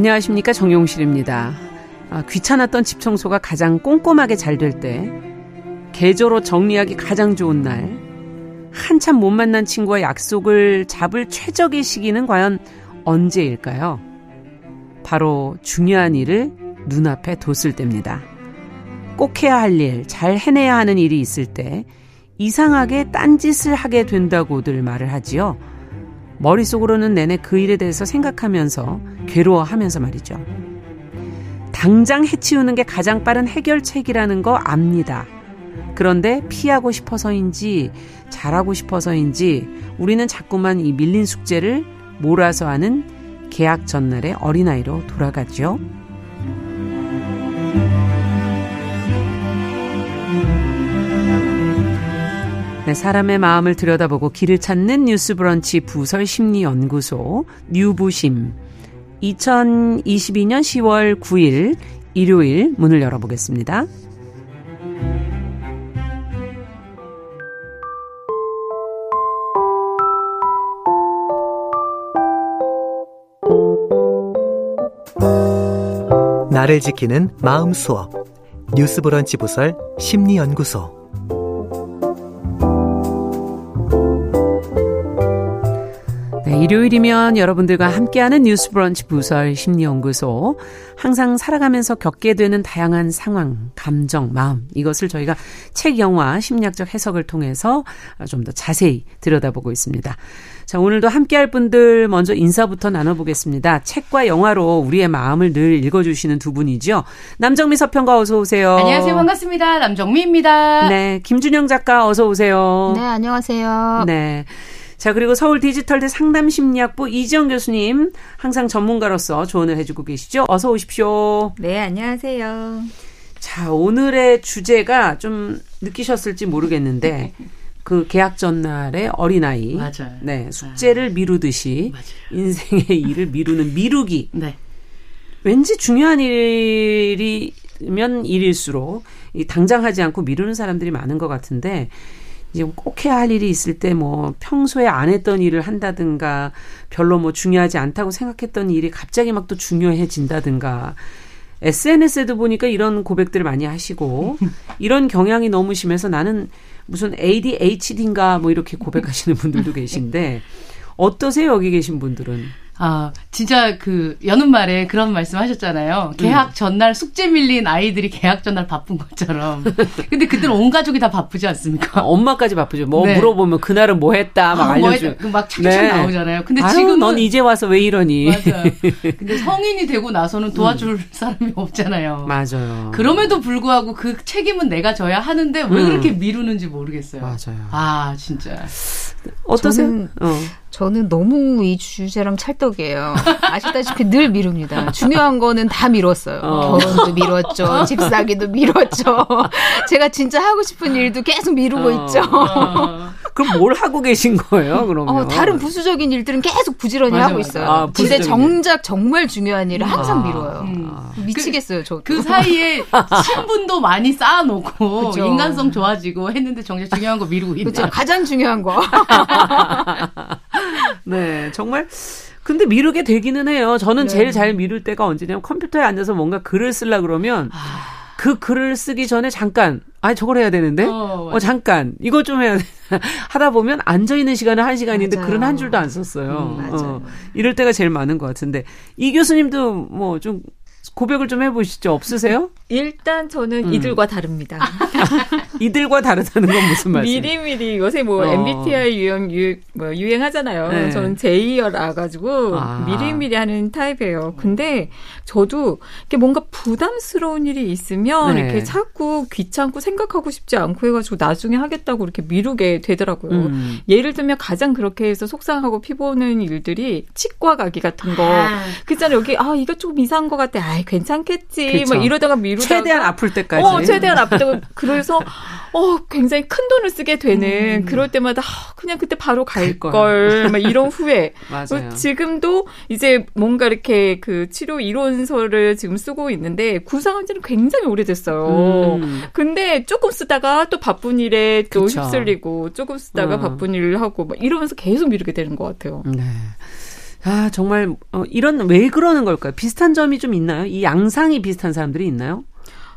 안녕하십니까 정용실입니다. 아, 귀찮았던 집 청소가 가장 꼼꼼하게 잘 될 때, 계절로 정리하기 가장 좋은 날, 한참 못 만난 친구와 약속을 잡을 최적의 시기는 과연 언제일까요? 바로 중요한 일을 눈앞에 뒀을 때입니다. 꼭 해야 할 일, 잘 해내야 하는 일이 있을 때 이상하게 딴짓을 하게 된다고들 말을 하지요. 머릿속으로는 내내 그 일에 대해서 생각하면서 괴로워하면서 말이죠. 당장 해치우는 게 가장 빠른 해결책이라는 거 압니다. 그런데 피하고 싶어서인지 잘하고 싶어서인지 우리는 자꾸만 이 밀린 숙제를 몰아서 하는 계약 전날의 어린아이로 돌아가죠. 네, 사람의 마음을 들여다보고 길을 찾는 뉴스 브런치 부설 심리 연구소 뉴부심. 2022년 10월 9일 일요일 문을 열어보겠습니다. 나를 지키는 마음 수업. 뉴스 브런치 부설 심리 연구소 일요일이면 여러분들과 함께하는 뉴스 브런치 부설 심리연구소. 항상 살아가면서 겪게 되는 다양한 상황, 감정, 마음, 이것을 저희가 책, 영화, 심리학적 해석을 통해서 좀 더 자세히 들여다보고 있습니다. 자, 오늘도 함께할 분들 먼저 인사부터 나눠보겠습니다. 책과 영화로 우리의 마음을 늘 읽어주시는 두 분이죠. 남정미 서평가 어서 오세요. 안녕하세요. 반갑습니다. 남정미입니다. 네. 김준영 작가 어서 오세요. 네, 안녕하세요. 네. 자, 그리고 서울 디지털대 상담심리학부 이지영 교수님 항상 전문가로서 조언을 해주고 계시죠. 어서 오십시오. 네, 안녕하세요. 자, 오늘의 주제가 좀 느끼셨을지 모르겠는데 그 계약 전날의 어린아이. 맞아요. 네, 숙제를 네. 미루듯이 맞아요. 인생의 일을 미루는 미루기. 네. 왠지 중요한 일이면 일일수록 당장 하지 않고 미루는 사람들이 많은 것 같은데 이제 꼭 해야 할 일이 있을 때 뭐 평소에 안 했던 일을 한다든가 별로 뭐 중요하지 않다고 생각했던 일이 갑자기 막 또 중요해진다든가 SNS에도 보니까 이런 고백들을 많이 하시고 이런 경향이 너무 심해서 나는 무슨 ADHD인가 뭐 이렇게 고백하시는 분들도 계신데 어떠세요 여기 계신 분들은? 아, 진짜 그 여는 말에 그런 말씀 하셨잖아요. 계약 음. 전날 숙제 밀린 아이들이 계약 전날 바쁜 것처럼. 근데 그때는 온 가족이 다 바쁘지 않습니까? 엄마까지 바쁘죠. 뭐 네. 물어보면 그날은 뭐 했다 막 아, 뭐 알려줘. 뭐막 착착 네. 나오잖아요. 근데 아유, 지금 넌 이제 와서 왜 이러니? 맞아요. 근데 성인이 되고 나서는 도와줄 음. 사람이 없잖아요. 맞아요. 그럼에도 불구하고 그 책임은 내가 져야 하는데 왜 음. 그렇게 미루는지 모르겠어요. 맞아요. 아, 진짜. 어떠세요? 저는, 어. 저는 너무 이 주제랑 찰떡이에요. 아시다시피 늘 미룹니다. 중요한 거는 다 미뤘어요. 어. 결혼도 미뤘죠. 집 사기도 미뤘죠. 제가 진짜 하고 싶은 일도 계속 미루고 어. 있죠. 어. 그럼 뭘 하고 계신 거예요, 그러면? 어, 다른 부수적인 일들은 계속 부지런히 맞아, 하고 맞아. 있어요. 아, 근데 정작 정말 중요한 일을 항상 아, 미뤄요. 음. 미치겠어요, 저. 그, 그 사이에 신분도 많이 쌓아놓고 그쵸. 인간성 좋아지고 했는데 정작 중요한 거 미루고. 그쵸, 가장 중요한 거. 네, 정말. 근데 미루게 되기는 해요. 저는 네. 제일 잘 미룰 때가 언제냐면 컴퓨터에 앉아서 뭔가 글을 쓰려 그러면 아... 그 글을 쓰기 전에 잠깐 아 저걸 해야 되는데 어, 어 잠깐 이거 좀 해야 돼 하다 보면 앉아 있는 시간은 한 시간인데 맞아요. 글은 한 줄도 안 썼어요. 음, 어, 이럴 때가 제일 많은 것 같은데 이 교수님도 뭐 좀 고백을 좀 해보시죠. 없으세요? 일단 저는 음. 이들과 다릅니다. 이들과 다르다는 건 무슨 말이에요? 미리미리 요새 뭐 어. MBTI 유형 유, 뭐 유행하잖아요. 네. 저는 J여라 가지고 아. 미리미리 하는 타입이에요. 근데 저도 이렇게 뭔가 부담스러운 일이 있으면 네. 이렇게 자꾸 귀찮고 생각하고 싶지 않고 해가지고 나중에 하겠다고 이렇게 미루게 되더라고요. 음. 예를 들면 가장 그렇게 해서 속상하고 피보는 일들이 치과 가기 같은 거. 아. 그잖아요. 여기 아 이거 조금 이상한 것 같아. 아 괜찮겠지. 그쵸. 막 이러다가 미루다가 최대한 아플 때까지. 어, 최대한 아플 때 그래서 어 굉장히 큰 돈을 쓰게 되는 음. 그럴 때마다 아, 그냥 그때 바로 갈 걸. 막 이런 후회. 맞아요. 지금도 이제 뭔가 이렇게 그 치료 이론서를 지금 쓰고 있는데 구상한 지는 굉장히 오래됐어요. 음. 근데 조금 쓰다가 또 바쁜 일에 또 그쵸. 휩쓸리고 조금 쓰다가 음. 바쁜 일을 하고 막 이러면서 계속 미루게 되는 것 같아요. 네. 아, 정말, 어, 이런, 왜 그러는 걸까요? 비슷한 점이 좀 있나요? 이 양상이 비슷한 사람들이 있나요?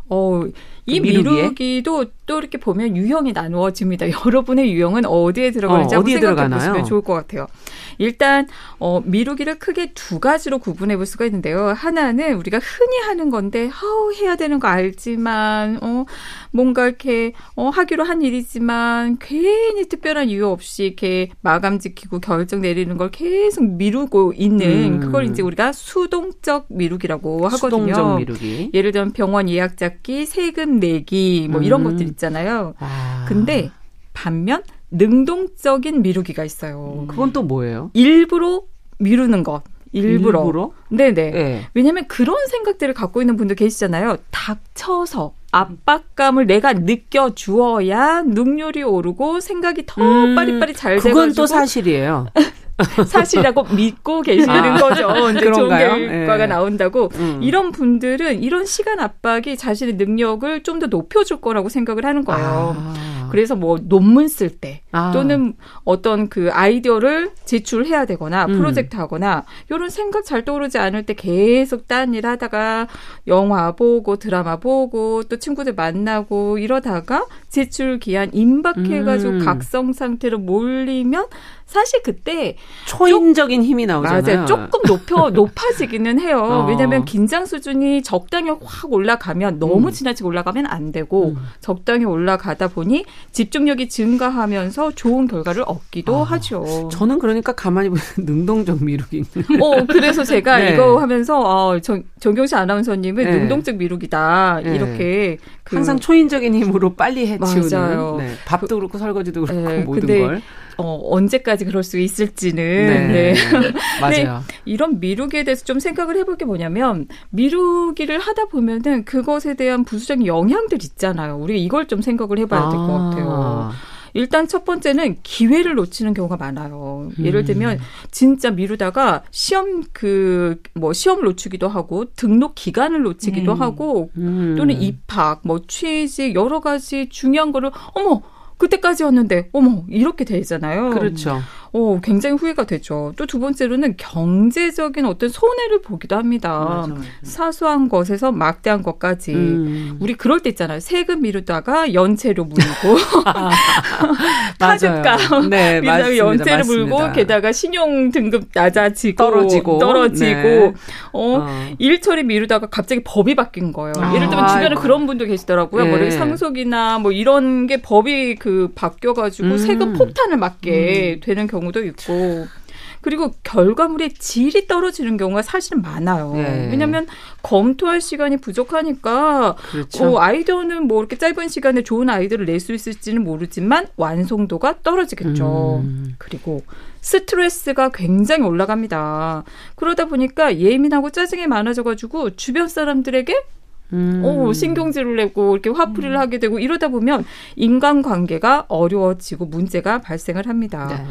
어, 이그 미루기에? 미루기 도 또 이렇게 보면 유형이 나누어집니다. 여러분의 유형은 어디에 들어가는지 어, 한번 생각해 보시면 좋을 것 같아요. 일단 어, 미루기를 크게 두 가지로 구분해 볼 수가 있는데요. 하나는 우리가 흔히 하는 건데 하우 해야 되는 거 알지만 어, 뭔가 이렇게 어, 하기로 한 일이지만 괜히 특별한 이유 없이 이렇게 마감 지키고 결정 내리는 걸 계속 미루고 있는 음. 그걸 이제 우리가 수동적 미루기라고 하거든요. 수동적 미루기. 예를 들면 병원 예약 잡기, 세금 내기 뭐 이런 음. 것들 있잖아요. 아. 근데 반면 능동적인 미루기가 있어요. 음. 그건 또 뭐예요? 일부러 미루는 것. 일부러. 일부러? 네네. 네. 왜냐하면 그런 생각들을 갖고 있는 분들 계시잖아요. 닥쳐서 압박감을 내가 느껴 주어야 능률이 오르고 생각이 더 음, 빠리빠리 잘 돼가지고 그건 또 사실이에요. 사실이라고 믿고 계시는 아, 거죠. 이제 좋은 결과가 네. 나온다고. 음. 이런 분들은 이런 시간 압박이 자신의 능력을 좀 더 높여줄 거라고 생각을 하는 거예요. 아. 그래서 뭐 논문 쓸때 아. 또는 어떤 그 아이디어를 제출해야 되거나 음. 프로젝트 하거나 이런 생각 잘 떠오르지 않을 때 계속 딴 일 하다가 영화 보고 드라마 보고 또 친구들 만나고 이러다가 제출 기한 임박해가지고 음. 각성 상태로 몰리면 사실 그때 초인적인 좀, 힘이 나오잖아요. 맞아요. 조금 높여 높아지기는 해요. 어. 왜냐하면 긴장 수준이 적당히 확 올라가면 너무 음. 지나치게 올라가면 안 되고 음. 적당히 올라가다 보니 집중력이 증가하면서 좋은 결과를 얻기도 아. 하죠. 저는 그러니까 가만히 보면 능동적 미루기. 어 그래서 제가 네. 이거 하면서 어, 정, 정경씨 아나운서님은 네. 능동적 미루기다 네. 이렇게 그, 항상 초인적인 힘으로 빨리 해치우는 네. 밥도 그 렇고 설거지도 그렇고 네. 모든 걸. 어, 언제까지 그럴 수 있을지는. 네. 네. 맞아요. 이런 미루기에 대해서 좀 생각을 해볼 게 뭐냐면, 미루기를 하다 보면은 그것에 대한 부수적인 영향들 있잖아요. 우리가 이걸 좀 생각을 해봐야 될것 아. 같아요. 일단 첫 번째는 기회를 놓치는 경우가 많아요. 예를 들면 진짜 미루다가 시험 그 뭐 시험을 놓치기도 하고 등록 기간을 놓치기도 음. 하고 음. 또는 입학 뭐 취직 여러 가지 중요한 거를 어머 그때까지였는데 어머 이렇게 되잖아요. 그렇죠. 어, 굉장히 후회가 되죠. 또 두 번째로는 경제적인 어떤 손해를 보기도 합니다. 맞아, 맞아. 사소한 것에서 막대한 것까지. 음. 우리 그럴 때 있잖아요. 세금 미루다가 연체료 물고 카드값 네, 미루다가 연체를 맞습니다. 물고 게다가 신용 등급 낮아지고 떨어지고 떨어지고 네. 어, 어. 일 처리 미루다가 갑자기 법이 바뀐 거예요. 아, 예를 들면 주변에 아이고. 그런 분도 계시더라고요. 뭐 네. 뭐 상속이나 뭐 이런 게 법이 그 바뀌어 가지고 음. 세금 폭탄을 맞게 음. 되는 경우 경우도 있고 그리고 결과물의 질이 떨어지는 경우가 사실은 많아요. 네. 왜냐하면 검토할 시간이 부족하니까 그렇죠. 어, 아이디어는 뭐 이렇게 짧은 시간에 좋은 아이디어를 낼 수 있을지는 모르지만 완성도가 떨어지겠죠. 음. 그리고 스트레스가 굉장히 올라갑니다. 그러다 보니까 예민하고 짜증이 많아져가지고 주변 사람들에게 음. 오, 신경질을 내고 이렇게 화풀이를 음. 하게 되고 이러다 보면 인간관계가 어려워지고 문제가 발생을 합니다. 네.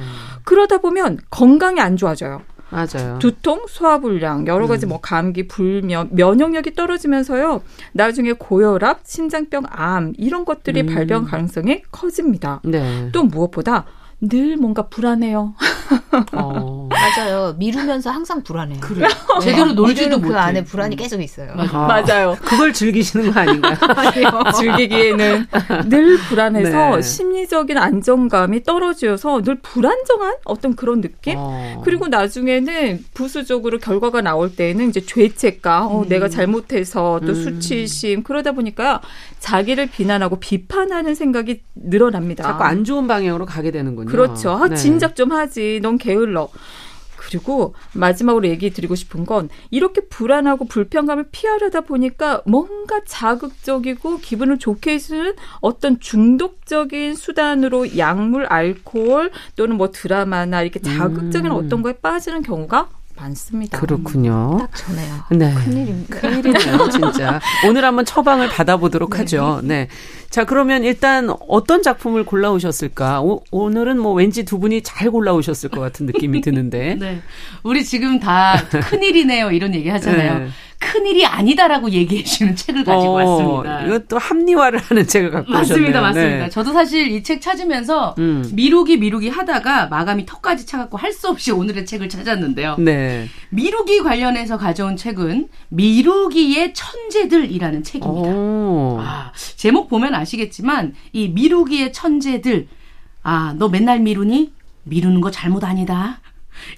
그러다 보면 건강이 안 좋아져요. 맞아요. 두통, 소화불량, 여러 가지 음. 뭐 감기, 불면, 면역력이 떨어지면서요. 나중에 고혈압, 심장병, 암 이런 것들이 음. 발병 가능성이 커집니다. 네. 또 무엇보다 늘 뭔가 불안해요. 어. 맞아요. 미루면서 항상 불안해요. 그래. 네. 제대로 놀지도 그 못해. 그 안에 불안이 계속 있어요. 아, 맞아요. 그걸 즐기시는 거 아닌가요? 즐기기에는 늘 불안해서 네. 심리적인 안정감이 떨어져서 늘 불안정한 어떤 그런 느낌? 어. 그리고 나중에는 부수적으로 결과가 나올 때는 이제 죄책감, 어, 음. 내가 잘못해서 또 음. 수치심 그러다 보니까 자기를 비난하고 비판하는 생각이 늘어납니다. 자꾸 안 좋은 방향으로 가게 되는군요. 그렇죠. 아, 네. 진작 좀 하지. 넌 게을러. 그리고 마지막으로 얘기 드리고 싶은 건 이렇게 불안하고 불편감을 피하려다 보니까 뭔가 자극적이고 기분을 좋게 해주는 어떤 중독적인 수단으로 약물, 알코올 또는 뭐 드라마나 이렇게 자극적인 음. 어떤 거에 빠지는 경우가 많습니다. 그렇군요. 딱 전에요. 네. 큰일입니다. 큰일이네요, 진짜. 오늘 한번 처방을 받아보도록 네. 하죠. 네. 자, 그러면 일단 어떤 작품을 골라오셨을까? 오, 오늘은 뭐 왠지 두 분이 잘 골라오셨을 것 같은 느낌이 드는데. 네. 우리 지금 다 큰일이네요. 이런 얘기 하잖아요. 네. 큰일이 아니다라고 얘기해 주는 책을 가지고 어, 왔습니다. 이것도 합리화를 하는 책을 갖고 맞습니다, 오셨네요. 맞습니다. 네. 저도 사실 이 책 찾으면서 음. 미루기 미루기 하다가 마감이 턱까지 차갖고 할 수 없이 오늘의 책을 찾았는데요. 네. 미루기 관련해서 가져온 책은 미루기의 천재들이라는 책입니다. 아, 제목 보면 아시겠지만 이 미루기의 천재들 아, 너 맨날 미루니? 미루는 거 잘못 아니다.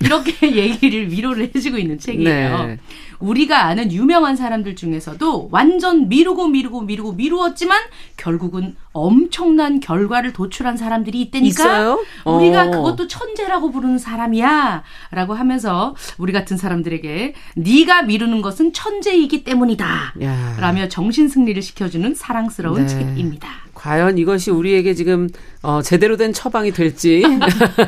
이렇게 얘기를 위로를 해주고 있는 책이에요. 네. 우리가 아는 유명한 사람들 중에서도 완전 미루고 미루고 미루고 미루었지만 결국은 엄청난 결과를 도출한 사람들이 있다니까 있어요? 우리가 어. 그것도 천재라고 부르는 사람이야라고 하면서 우리 같은 사람들에게 네가 미루는 것은 천재이기 때문이다. 야. 라며 정신 승리를 시켜주는 사랑스러운 네. 책입니다. 과연 이것이 우리에게 지금 어, 제대로 된 처방이 될지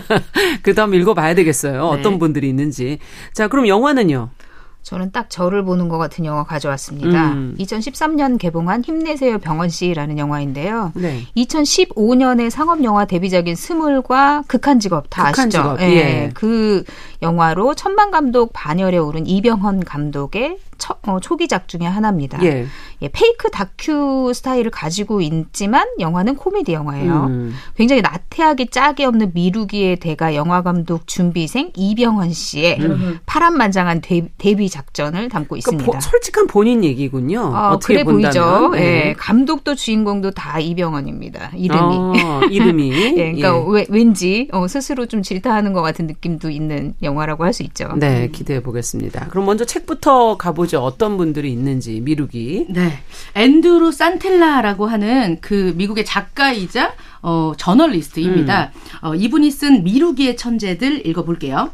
그다음 읽어봐야 되겠어요. 네. 어떤 분들이 있는지. 자, 그럼 영화는요? 저는 딱 저를 보는 것 같은 영화 가져왔습니다. 음. 2013년 개봉한 힘내세요 병원 씨라는 영화인데요. 네. 2015년에 상업 영화 데뷔작인 스물과 극한 직업 다 극한 아시죠? 직업. 예. 예. 그 영화로 천만 감독 반열에 오른 이병헌 감독의 처, 어, 초기작 중의 하나입니다. 예. 예, 페이크 다큐 스타일을 가지고 있지만 영화는 코미디 영화예요. 음. 굉장히 나태하게 짝이 없는 미루기의 대가 영화 감독 준비생 이병헌 씨의 음. 파란만장한 데, 데뷔 작전을 담고 그러니까 있습니다. 보, 솔직한 본인 얘기군요. 어, 그래 본다면. 보이죠. 네. 예, 감독도 주인공도 다 이병헌입니다. 이름이. 어, 이름이. 예, 그러니까 예. 왜, 왠지 어, 스스로 좀 질타하는 것 같은 느낌도 있는 영화라고 할 수 있죠. 네, 기대해 보겠습니다. 그럼 먼저 책부터 가보 죠. 어떤 분들이 있는지 미루기. 네. 앤드루 산텔라라고 하는 그 미국의 작가이자 어, 저널리스트입니다. 음. 어, 이분이 쓴 미루기의 천재들 읽어볼게요.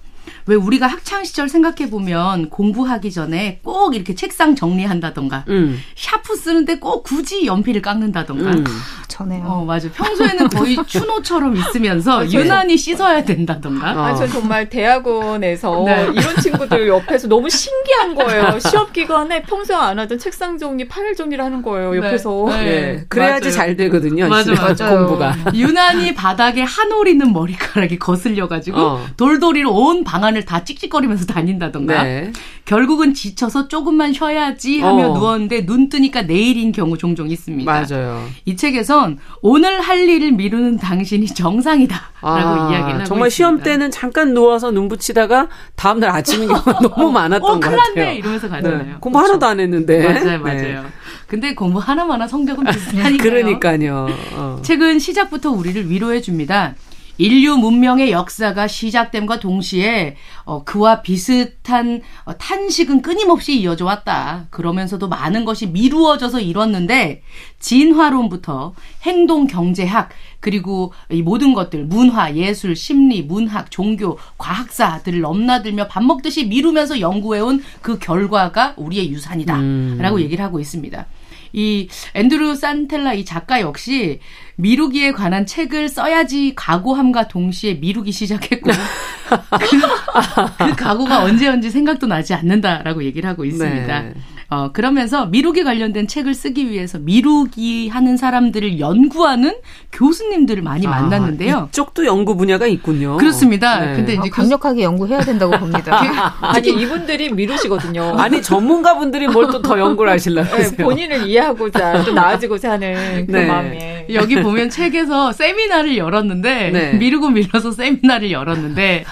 왜 우리가 학창 시절 생각해 보면 공부하기 전에 꼭 이렇게 책상 정리한다던가 음. 샤프 쓰는데 꼭 굳이 연필을 깎는다던가 음. 저네요. 어 맞아. 평소에는 거의 추노처럼 있으면서 유난히 씻어야 된다던가. 어. 아, 저 정말 대학원에서 네. 이런 친구들 옆에서 너무 신기한 거예요. 시험 기간에 평소 안 하던 책상 정리, 파일 정리를 하는 거예요. 네. 옆에서. 네. 네. 그래야지 맞아요. 잘 되거든요. 맞아, 맞아. 공부가. 유난히 바닥에 한올 있는 머리카락이 거슬려 가지고 어. 돌돌이로 온 방안 공간을 다 찍찍거리면서 다닌다던가 네. 결국은 지쳐서 조금만 쉬어야지 하며 어. 누웠는데 눈 뜨니까 내일인 경우 종종 있습니다. 맞아요. 이 책에선 오늘 할 일을 미루는 당신이 정상이다라고 아, 이야기를 하고 정말 있습니다. 시험 때는 잠깐 누워서 눈 붙이다가 다음 날 아침인 경우가 너무 많았던 어, 것 같아요. 이러면서 가잖아요. 네. 공부 하나도 안 했는데. 맞아요, 네. 맞아요. 네. 근데 공부 하나마나 성적은 비슷하니까요. 그러니까요. 어. 책은 시작부터 우리를 위로해 줍니다. 인류 문명의 역사가 시작됨과 동시에 어, 그와 비슷한 어, 탄식은 끊임없이 이어져 왔다. 그러면서도 많은 것이 미루어져서 이뤘는데 진화론부터 행동 경제학 그리고 이 모든 것들 문화, 예술, 심리, 문학, 종교, 과학사들을 넘나들며 밥 먹듯이 미루면서 연구해온 그 결과가 우리의 유산이다라고 음. 얘기를 하고 있습니다. 이 앤드루 산텔라 이 작가 역시 미루기에 관한 책을 써야지 각오함과 동시에 미루기 시작했고 그, 그 각오가 언제 언제 생각도 나지 않는다라고 얘기를 하고 있습니다. 네. 어, 그러면서 미루기 관련된 책을 쓰기 위해서 미루기 하는 사람들을 연구하는 교수님들을 많이 아, 만났는데요. 이쪽도 연구 분야가 있군요. 그렇습니다. 네. 근데 이제 어, 강력하게 연구해야 된다고 봅니다. 아니 이분들이 미루시거든요. 아니 전문가분들이 뭘 또 더 연구를 하실라고 네, 본인을 이해하고자 또 나아지고자 하는 그 네. 마음에 여기 보면 책에서 세미나를 열었는데 네. 미루고 밀어서 세미나를 열었는데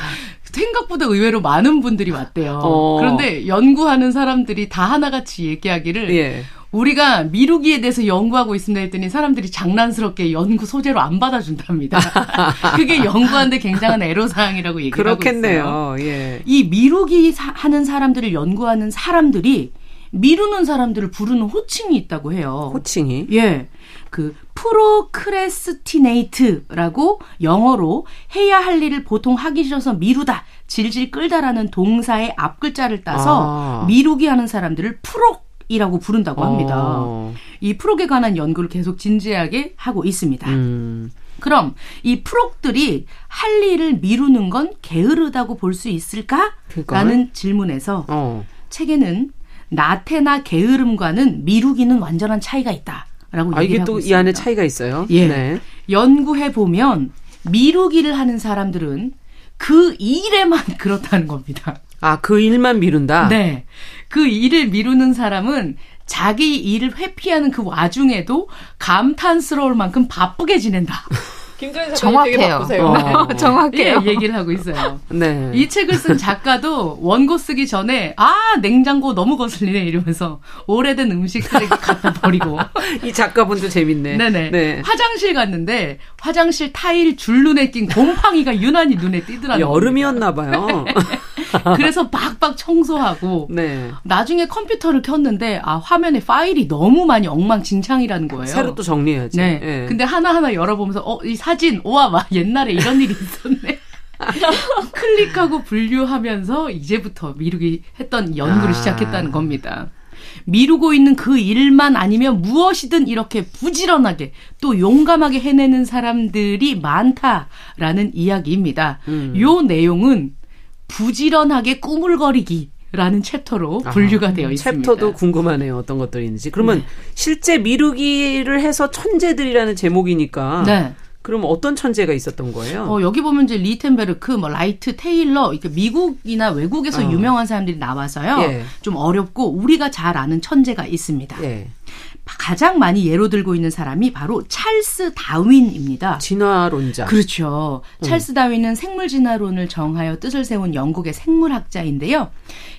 생각보다 의외로 많은 분들이 왔대요. 어. 그런데 연구하는 사람들이 다 하나같이 얘기하기를 예. 우리가 미루기에 대해서 연구하고 있습니다 했더니 사람들이 장난스럽게 연구 소재로 안 받아준답니다. 그게 연구하는데 굉장한 애로사항이라고 얘기를 그렇겠네요. 하고 있어요. 예. 이 미루기 사, 하는 사람들을 연구하는 사람들이 미루는 사람들을 부르는 호칭이 있다고 해요. 호칭이? 예. 그 procrastinate라고 영어로 해야 할 일을 보통 하기 싫어서 미루다, 질질 끌다라는 동사의 앞글자를 따서 아. 미루기 하는 사람들을 프록이라고 부른다고 합니다. 어. 이 프록에 관한 연구를 계속 진지하게 하고 있습니다. 음. 그럼 이 프록들이 할 일을 미루는 건 게으르다고 볼 수 있을까? 그걸? 라는 질문에서 어. 책에는 나태나 게으름과는 미루기는 완전한 차이가 있다. 라고 아, 이게 또 이 안에 차이가 있어요? 예. 네. 연구해 보면 미루기를 하는 사람들은 그 일에만 그렇다는 겁니다. 아, 그 일만 미룬다? 네. 그 일을 미루는 사람은 자기 일을 회피하는 그 와중에도 감탄스러울 만큼 바쁘게 지낸다. 김정희 작가님 바쁘세요. 어. 네. 정확해요. 예, 얘기를 하고 있어요. 네. 이 책을 쓴 작가도 원고 쓰기 전에 아 냉장고 너무 거슬리네 이러면서 오래된 음식 쓰레기 갖다 버리고 이 작가분도 재밌네. 네네. 네. 화장실 갔는데 화장실 타일 줄 눈에 띈 곰팡이가 유난히 눈에 띄더라고요. 여름이었나 봐요. 그래서 박박 청소하고 네. 나중에 컴퓨터를 켰는데 아 화면에 파일이 너무 많이 엉망진창이라는 거예요. 새로 또 정리해야지. 네. 네. 근데 하나하나 열어보면서 어 이 사진 우와 막 옛날에 이런 일이 있었네. 클릭하고 분류하면서 이제부터 미루기 했던 연구를 아. 시작했다는 겁니다. 미루고 있는 그 일만 아니면 무엇이든 이렇게 부지런하게 또 용감하게 해내는 사람들이 많다라는 이야기입니다. 음. 요 내용은 부지런하게 꾸물거리기 라는 챕터로 분류가 되어 있습니다. 챕터도 궁금하네요. 어떤 것들이 있는지. 그러면 네. 실제 미루기를 해서 천재들이라는 제목이니까 네. 그럼 어떤 천재가 있었던 거예요? 어, 여기 보면 이제 리텐베르크, 뭐 라이트, 테일러, 이렇게 미국이나 외국에서 어. 유명한 사람들이 나와서요. 예. 좀 어렵고 우리가 잘 아는 천재가 있습니다. 예. 가장 많이 예로 들고 있는 사람이 바로 찰스 다윈입니다. 진화론자. 그렇죠. 음. 찰스 다윈은 생물 진화론을 정하여 뜻을 세운 영국의 생물학자인데요.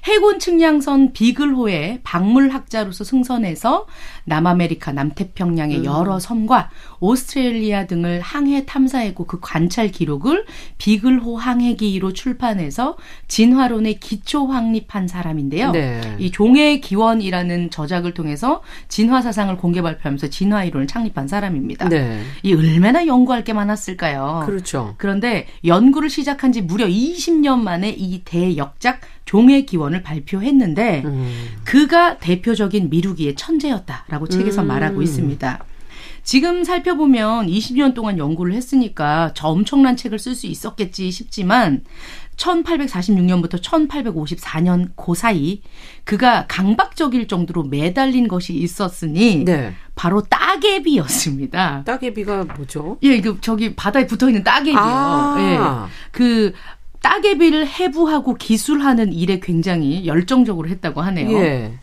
해군 측량선 비글호의 박물학자로서 승선해서 남아메리카, 남태평양의 음. 여러 섬과 오스트레일리아 등을 항해 탐사했고 그 관찰 기록을 비글호 항해기로 출판해서 진화론의 기초 확립한 사람인데요. 네. 이 종의 기원이라는 저작을 통해서 진화 사상을 공개 발표하면서 진화 이론을 창립한 사람입니다. 네. 이 얼마나 연구할 게 많았을까요? 그렇죠. 그런데 연구를 시작한 지 무려 20년 만에 이 대역작 종의 기원을 발표했는데 음. 그가 대표적인 미루기의 천재였다라고 책에서 음. 말하고 있습니다. 지금 살펴보면 20년 동안 연구를 했으니까 저 엄청난 책을 쓸 수 있었겠지 싶지만 1846년부터 1854년 그 사이 그가 강박적일 정도로 매달린 것이 있었으니 네. 바로 따개비였습니다. 따개비가 뭐죠? 예, 그 저기 바다에 붙어 있는 따개비요. 아~ 예. 그 따개비를 해부하고 기술하는 일에 굉장히 열정적으로 했다고 하네요. 예.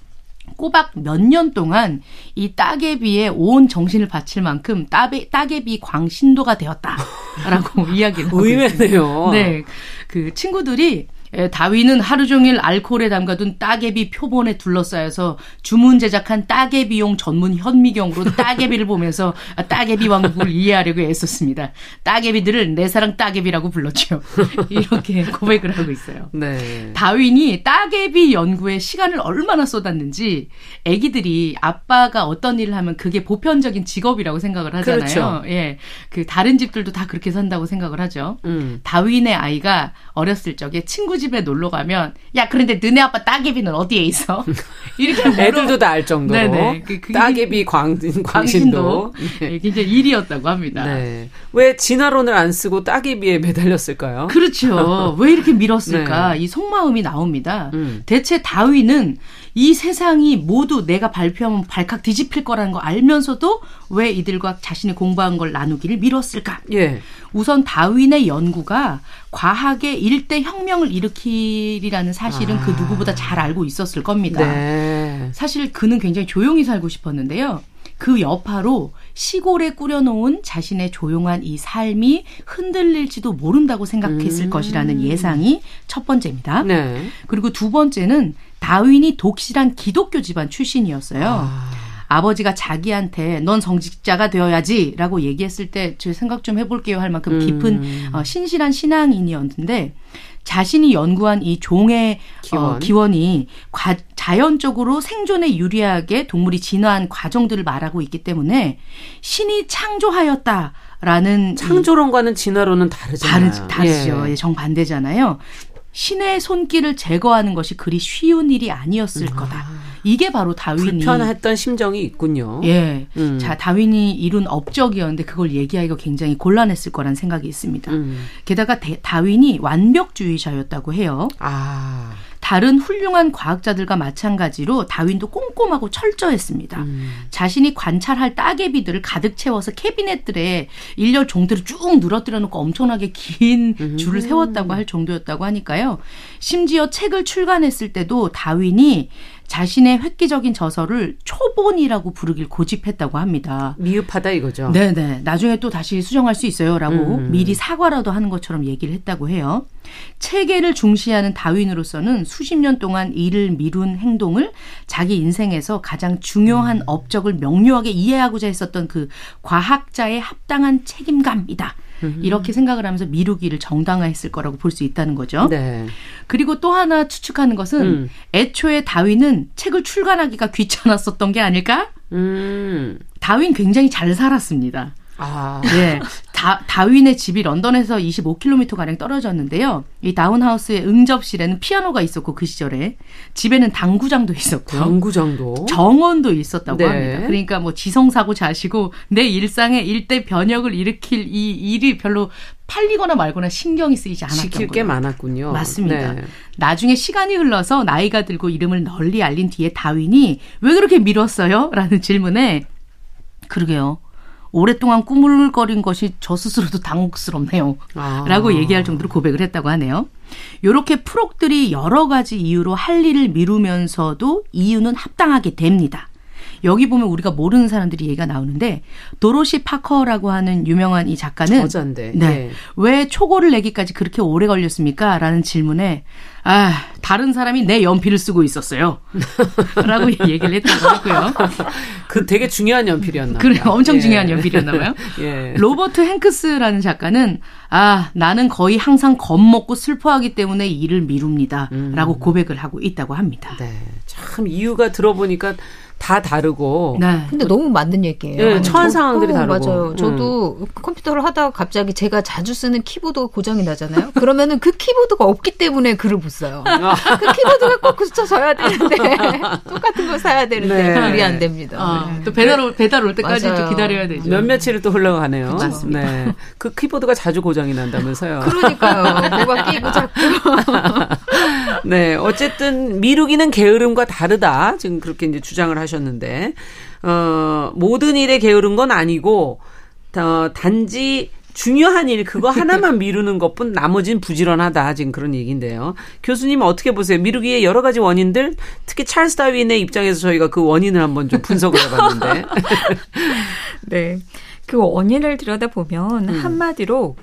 꼬박 몇 년 동안 이 따개비에 온 정신을 바칠 만큼 따베, 따개비 광신도가 되었다라고 이야기를 하고 의외네요. 네, 그 친구들이 예, 다윈은 하루 종일 알코올에 담가둔 따개비 표본에 둘러싸여서 주문 제작한 따개비용 전문 현미경으로 따개비를 보면서 따개비 왕국을 이해하려고 애썼습니다. 따개비들을 내 사랑 따개비라고 불렀죠. 이렇게 고백을 하고 있어요. 네. 다윈이 따개비 연구에 시간을 얼마나 쏟았는지 아기들이 아빠가 어떤 일을 하면 그게 보편적인 직업이라고 생각을 하잖아요. 그렇죠. 예. 그 다른 집들도 다 그렇게 산다고 생각을 하죠. 음. 다윈의 아이가 어렸을 적에 친구 집에 놀러 가면 야 그런데 너네 아빠 따개비는 어디에 있어? 이렇게 물어... 애들도 다 알 정도로 네네. 그, 그, 따개비 광, 광신도 네. 굉장히 일이었다고 합니다. 네. 왜 진화론을 안 쓰고 따개비에 매달렸을까요? 그렇죠. 왜 이렇게 밀었을까? 네. 이 속마음이 나옵니다. 음. 대체 다윈은 이 세상이 모두 내가 발표하면 발칵 뒤집힐 거라는 거 알면서도 왜 이들과 자신이 공부한 걸 나누기를 미뤘을까? 예. 우선 다윈의 연구가 과학의 일대 혁명을 일으키리라는 사실은 그 아. 그 누구보다 잘 알고 있었을 겁니다. 네. 사실 그는 굉장히 조용히 살고 싶었는데요. 그 여파로 시골에 꾸려놓은 자신의 조용한 이 삶이 흔들릴지도 모른다고 생각했을 음. 것이라는 예상이 첫 번째입니다. 네. 그리고 두 번째는 다윈이 독실한 기독교 집안 출신이었어요. 아. 아버지가 자기한테 넌 성직자가 되어야지라고 얘기했을 때 제 생각 좀 해볼게요 할 만큼 깊은 음. 어, 신실한 신앙인이었는데 자신이 연구한 이 종의 기원. 어, 기원이 과, 자연적으로 생존에 유리하게 동물이 진화한 과정들을 말하고 있기 때문에 신이 창조하였다 라는 창조론과는 진화론은 다르잖아요. 다르, 다르죠. 예. 정반대잖아요. 신의 손길을 제거하는 것이 그리 쉬운 일이 아니었을 음. 거다. 이게 바로 다윈이 불편했던 심정이 있군요. 예. 음. 자, 다윈이 이룬 업적이었는데 그걸 얘기하기가 굉장히 곤란했을 거란 생각이 있습니다. 음. 게다가 대, 다윈이 완벽주의자였다고 해요. 아. 다른 훌륭한 과학자들과 마찬가지로 다윈도 꼼꼼하고 철저했습니다. 음. 자신이 관찰할 따개비들을 가득 채워서 캐비넷들에 일렬 종들을 쭉 늘어뜨려 놓고 엄청나게 긴 음. 줄을 세웠다고 할 정도였다고 하니까요. 심지어 책을 출간했을 때도 다윈이 자신의 획기적인 저서를 초본이라고 부르길 고집했다고 합니다. 미흡하다 이거죠. 네네. 나중에 또 다시 수정할 수 있어요라고 음. 미리 사과라도 하는 것처럼 얘기를 했다고 해요. 체계를 중시하는 다윈으로서는 수십 년 동안 일을 미룬 행동을 자기 인생에서 가장 중요한 음. 업적을 명료하게 이해하고자 했었던 그 과학자의 합당한 책임감이다. 이렇게 생각을 하면서 미루기를 정당화했을 거라고 볼 수 있다는 거죠. 네. 그리고 또 하나 추측하는 것은 음. 애초에 다윈은 책을 출간하기가 귀찮았었던 게 아닐까? 음. 다윈 굉장히 잘 살았습니다. 아. 예. 다, 다윈의 집이 런던에서 25km 가량 떨어졌는데요. 이 다운하우스의 응접실에는 피아노가 있었고 그 시절에 집에는 당구장도 있었고요. 당구장도 정원도 있었다고 네. 합니다. 그러니까 뭐 지성사고 자시고 내 일상에 일대 변혁을 일으킬 이 일이 별로 팔리거나 말거나 신경이 쓰이지 않았던 지킬 게 많았군요. 맞습니다. 네. 나중에 시간이 흘러서 나이가 들고 이름을 널리 알린 뒤에 다윈이 왜 그렇게 미뤘어요? 라는 질문에 그러게요. 오랫동안 꾸물거린 것이 저 스스로도 당혹스럽네요. 아. 라고 얘기할 정도로 고백을 했다고 하네요. 요렇게 프록들이 여러 가지 이유로 할 일을 미루면서도 이유는 합당하게 됩니다. 여기 보면 우리가 모르는 사람들이 얘기가 나오는데 도로시 파커라고 하는 유명한 이 작가는 저자인데 네. 네. 왜 초고를 내기까지 그렇게 오래 걸렸습니까? 라는 질문에 아, 다른 사람이 내 연필을 쓰고 있었어요. 라고 얘기를 했다고 하고요. 그 되게 중요한 연필이었나 그래, 엄청 예. 중요한 연필이었나 봐요. 예. 로버트 행크스라는 작가는 아, 나는 거의 항상 겁먹고 슬퍼하기 때문에 일을 미룹니다. 음. 라고 고백을 하고 있다고 합니다. 네. 참 이유가 들어보니까 다 다르고. 네. 근데 너무 맞는 얘기예요. 네, 처한 상황들이 다르고. 맞아요. 저도 음. 컴퓨터를 하다가 갑자기 제가 자주 쓰는 키보드가 고장이 나잖아요. 그러면은 그 키보드가 없기 때문에 글을 못 써요. 아. 그 키보드가 꼭 굳혀져야 되는데 똑같은 걸 사야 되는데 네. 글이 안 됩니다. 아, 네. 또 배달 올 배달 올 때까지 또 기다려야 되죠. 몇 며칠을 또 흘러가네요. 맞습니다. 네. 그 키보드가 자주 고장이 난다면서요. 그러니까요. 뭐가. 네, 어쨌든 미루기는 게으름과 다르다. 지금 그렇게 이제 주장을 하셨. 하셨는데 어, 모든 일에 게으른 건 아니고 어, 단지 중요한 일 그거 하나만 미루는 것뿐 나머진 부지런하다 지금 그런 얘기인데요. 교수님 어떻게 보세요? 미루기의 여러 가지 원인들 특히 찰스 다윈의 입장에서 저희가 그 원인을 한번 좀 분석을 해봤는데. 네. 그 원인을 들여다보면 음. 한마디로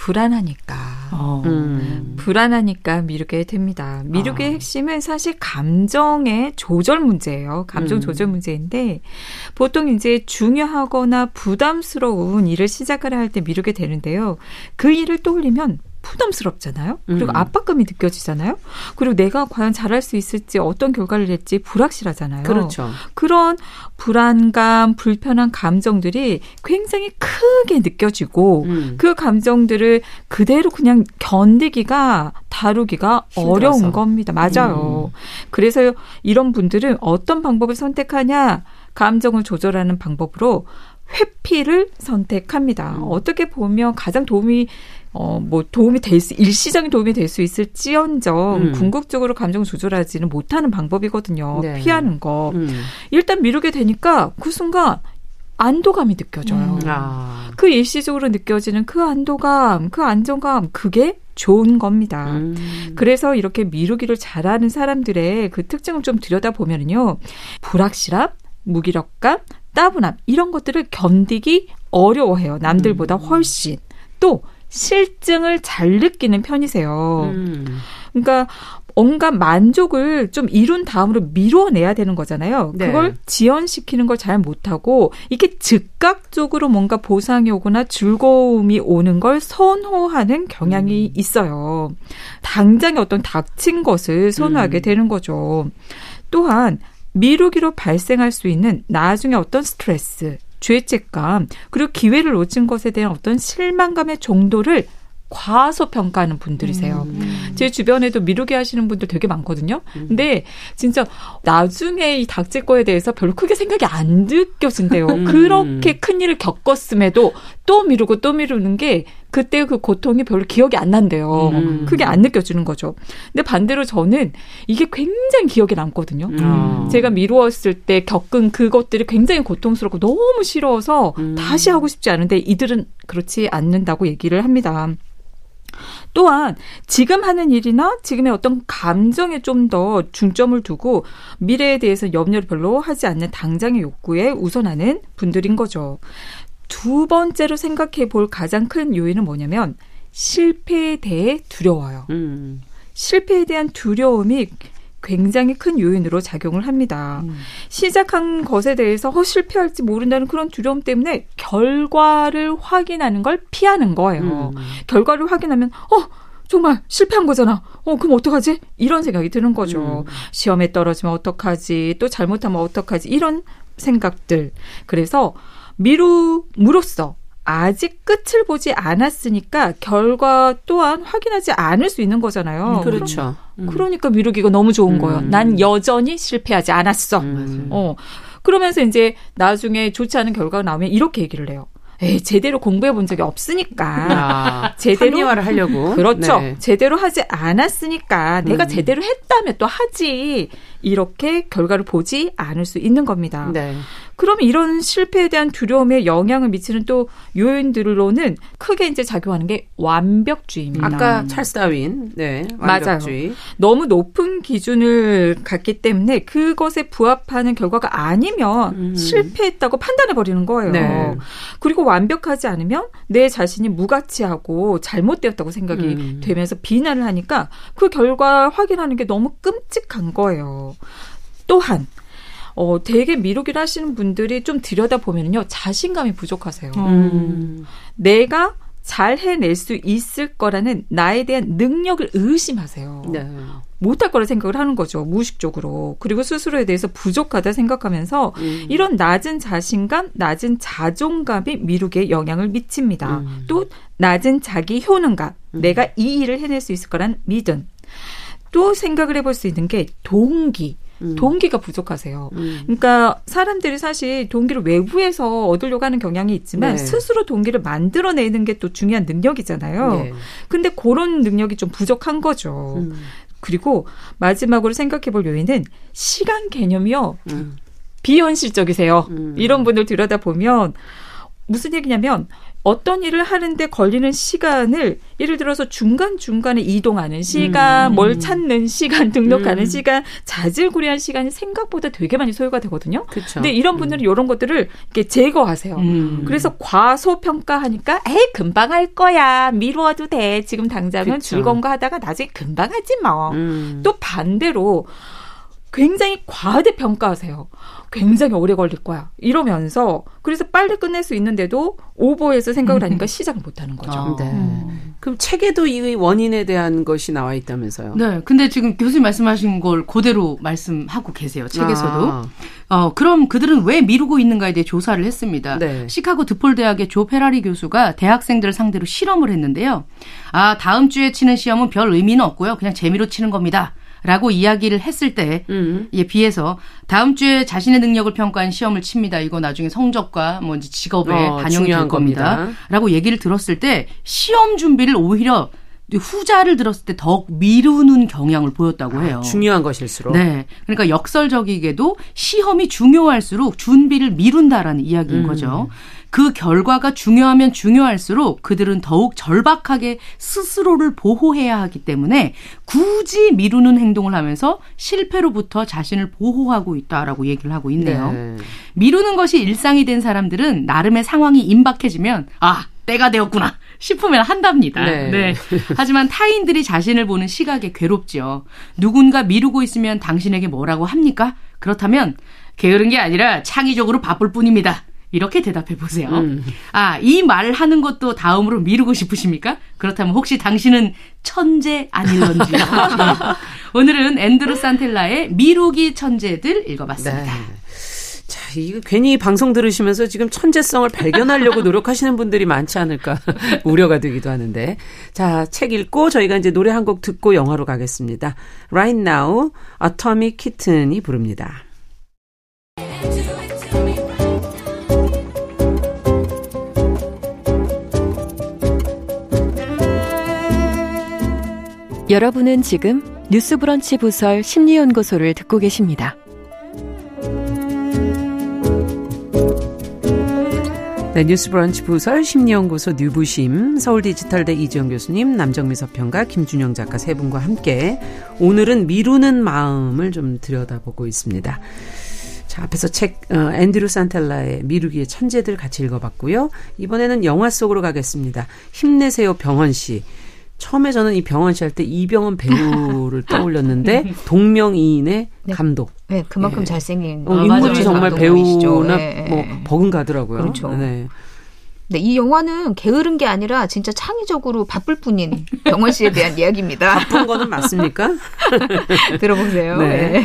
불안하니까. 어. 음. 불안하니까 미루게 됩니다. 미루기의 어. 핵심은 사실 감정의 조절 문제예요. 감정 음. 조절 문제인데 보통 이제 중요하거나 부담스러운 일을 시작을 할 때 미루게 되는데요. 그 일을 떠올리면 부담스럽잖아요. 그리고 음. 압박감이 느껴지잖아요. 그리고 내가 과연 잘할 수 있을지 어떤 결과를 낼지 불확실하잖아요. 그렇죠. 그런 불안감, 불편한 감정들이 굉장히 크게 느껴지고 음. 그 감정들을 그대로 그냥 견디기가 다루기가 힘들어서. 어려운 겁니다. 맞아요. 음. 그래서 이런 분들은 어떤 방법을 선택하냐? 감정을 조절하는 방법으로 회피를 선택합니다. 음. 어떻게 보면 가장 도움이 어, 뭐 도움이 될 수, 일시적인 도움이 될 수 있을지언정 음. 궁극적으로 감정 조절하지는 못하는 방법이거든요. 네. 피하는 거. 음. 일단 미루게 되니까 그 순간 안도감이 느껴져요. 음. 아. 그 일시적으로 느껴지는 그 안도감, 그 안정감, 그게 좋은 겁니다. 음. 그래서 이렇게 미루기를 잘하는 사람들의 그 특징을 좀 들여다보면요. 불확실함, 무기력감, 따분함, 이런 것들을 견디기 어려워해요. 남들보다 음. 훨씬. 또, 실증을 잘 느끼는 편이세요. 음. 그러니까 온갖 만족을 좀 이룬 다음으로 미뤄내야 되는 거잖아요. 네. 그걸 지연시키는 걸 잘 못하고 이게 즉각적으로 뭔가 보상이 오거나 즐거움이 오는 걸 선호하는 경향이 음. 있어요. 당장에 어떤 닥친 것을 선호하게 음. 되는 거죠. 또한 미루기로 발생할 수 있는 나중에 어떤 스트레스, 죄책감, 그리고 기회를 놓친 것에 대한 어떤 실망감의 정도를 과소 평가하는 분들이세요. 음. 제 주변에도 미루게 하시는 분들 되게 많거든요. 음. 근데 진짜 나중에 이 닥칠 거에 대해서 별로 크게 생각이 안 느껴진대요. 음. 그렇게 큰 일을 겪었음에도 또 미루고 또 미루는 게 그때 그 고통이 별로 기억이 안 난대요. 음. 그게 안 느껴지는 거죠. 근데 반대로 저는 이게 굉장히 기억에 남거든요. 음. 제가 미루었을 때 겪은 그것들이 굉장히 고통스럽고 너무 싫어서 음. 다시 하고 싶지 않은데 이들은 그렇지 않는다고 얘기를 합니다. 또한 지금 하는 일이나 지금의 어떤 감정에 좀 더 중점을 두고 미래에 대해서 염려를 별로 하지 않는 당장의 욕구에 우선하는 분들인 거죠. 두 번째로 생각해 볼 가장 큰 요인은 뭐냐면 실패에 대해 두려워요. 음. 실패에 대한 두려움이 굉장히 큰 요인으로 작용을 합니다. 음. 시작한 것에 대해서 허 실패할지 모른다는 그런 두려움 때문에 결과를 확인하는 걸 피하는 거예요. 음. 결과를 확인하면 어 정말 실패한 거잖아. 어, 그럼 어떡하지? 이런 생각이 드는 거죠. 음. 시험에 떨어지면 어떡하지? 또 잘못하면 어떡하지? 이런 생각들. 그래서 미루므로써 아직 끝을 보지 않았으니까 결과 또한 확인하지 않을 수 있는 거잖아요. 음, 그렇죠. 음. 그러니까 미루기가 너무 좋은 음. 거예요. 난 여전히 실패하지 않았어. 음, 어. 그러면서 이제 나중에 좋지 않은 결과가 나오면 이렇게 얘기를 해요. 에이, 제대로 공부해 본 적이 없으니까. 아, 제대로. 합리화를 하려고. 그렇죠. 네. 제대로 하지 않았으니까 내가 음. 제대로 했다면 또 하지. 이렇게 결과를 보지 않을 수 있는 겁니다. 네. 그러면 이런 실패에 대한 두려움에 영향을 미치는 또 요인들로는 크게 이제 작용하는 게 완벽주의입니다. 아까 찰스 다윈, 네, 완벽주의. 맞아요. 너무 높은 기준을 갖기 때문에 그것에 부합하는 결과가 아니면 음. 실패했다고 판단해 버리는 거예요. 네. 그리고 완벽하지 않으면 내 자신이 무가치하고 잘못되었다고 생각이 음. 되면서 비난을 하니까 그 결과 확인하는 게 너무 끔찍한 거예요. 또한 어, 되게 미루기를 하시는 분들이 좀 들여다보면요. 자신감이 부족하세요. 음. 내가 잘 해낼 수 있을 거라는 나에 대한 능력을 의심하세요. 네. 못할 거라 생각을 하는 거죠. 무의식적으로. 그리고 스스로에 대해서 부족하다 생각하면서 음. 이런 낮은 자신감, 낮은 자존감이 미루기에 영향을 미칩니다. 음. 또 낮은 자기 효능감, 음. 내가 이 일을 해낼 수 있을 거란 믿음. 또 생각을 해볼 수 있는 게 동기. 음. 동기가 부족하세요. 음. 그러니까 사람들이 사실 동기를 외부에서 얻으려고 하는 경향이 있지만 네. 스스로 동기를 만들어내는 게 또 중요한 능력이잖아요. 네. 근데 그런 능력이 좀 부족한 거죠. 음. 그리고 마지막으로 생각해 볼 요인은 시간 개념이요. 음. 비현실적이세요. 음. 이런 분들 들여다보면 무슨 얘기냐면 어떤 일을 하는데 걸리는 시간을 예를 들어서 중간중간에 이동하는 시간, 음. 뭘 찾는 시간, 등록하는 음. 시간, 자질구레한 시간이 생각보다 되게 많이 소요가 되거든요. 그쵸. 근데 이런 분들은 음. 이런 것들을 이렇게 제거하세요. 음. 그래서 과소평가하니까 에이 금방 할 거야. 미루어도 돼. 지금 당장은 그쵸. 즐거운 거 하다가 나중에 금방 하지 뭐. 음. 또 반대로 굉장히 과대평가하세요. 굉장히 오래 걸릴 거야. 이러면서 그래서 빨리 끝낼 수 있는데도 오버해서 생각을 하니까 음. 시작을 못 하는 거죠. 아, 네. 음. 그럼 책에도 이 원인에 대한 것이 나와 있다면서요? 네. 근데 지금 교수님 말씀하신 걸 그대로 말씀하고 계세요. 책에서도. 아. 어, 그럼 그들은 왜 미루고 있는가에 대해 조사를 했습니다. 네. 시카고 드폴 대학의 조 페라리 교수가 대학생들을 상대로 실험을 했는데요. 아, 다음 주에 치는 시험은 별 의미는 없고요. 그냥 재미로 치는 겁니다. 라고 이야기를 했을 때에 음. 비해서 다음 주에 자신의 능력을 평가한 시험을 칩니다. 이거 나중에 성적과 뭐 직업에 어, 반영이 될 겁니다. 겁니다. 라고 얘기를 들었을 때 시험 준비를 오히려 후자를 들었을 때 더욱 미루는 경향을 보였다고 아, 해요. 아, 중요한 것일수록. 네. 그러니까 역설적이게도 시험이 중요할수록 준비를 미룬다라는 이야기인 음. 거죠. 그 결과가 중요하면 중요할수록 그들은 더욱 절박하게 스스로를 보호해야 하기 때문에 굳이 미루는 행동을 하면서 실패로부터 자신을 보호하고 있다라고 얘기를 하고 있네요. 네. 미루는 것이 일상이 된 사람들은 나름의 상황이 임박해지면 아, 때가 되었구나. 싶으면 한답니다. 네. 네. 하지만 타인들이 자신을 보는 시각에 괴롭죠. 누군가 미루고 있으면 당신에게 뭐라고 합니까? 그렇다면 게으른 게 아니라 창의적으로 바쁠 뿐입니다. 이렇게 대답해 보세요. 음. 아, 이말 하는 것도 다음으로 미루고 싶으십니까? 그렇다면 혹시 당신은 천재 아닐런지요? 네. 오늘은 앤드루 산텔라의 미루기 천재들 읽어봤습니다. 네. 자, 이거 괜히 방송 들으시면서 지금 천재성을 발견하려고 노력하시는 분들이 많지 않을까 우려가 되기도 하는데. 자, 책 읽고 저희가 이제 노래 한 곡 듣고 영화로 가겠습니다. Right Now, Atomic Kitten이 부릅니다. 여러분은 지금 뉴스브런치 부설 심리연구소를 듣고 계십니다. 네, 뉴스브런치 부설 심리연구소 뉴부심 서울디지털대 이지영 교수님 남정미 서평가 김준영 작가 세 분과 함께 오늘은 미루는 마음을 좀 들여다보고 있습니다. 자, 앞에서 책 어, 앤드류 산텔라의 미루기의 천재들 같이 읽어봤고요. 이번에는 영화 속으로 가겠습니다. 힘내세요 병원 씨. 처음에 저는 이 병원 씨 할 때 이병헌 배우를 떠올렸는데 동명이인의 네. 감독. 네, 그만큼 네. 잘생긴. 어, 인물이 정말 배우나 네. 뭐 버금가더라고요. 그렇죠. 네. 네, 이 영화는 게으른 게 아니라 진짜 창의적으로 바쁠 뿐인 병원 씨에 대한 이야기입니다. 바쁜 거는 맞습니까? 들어보세요. 네.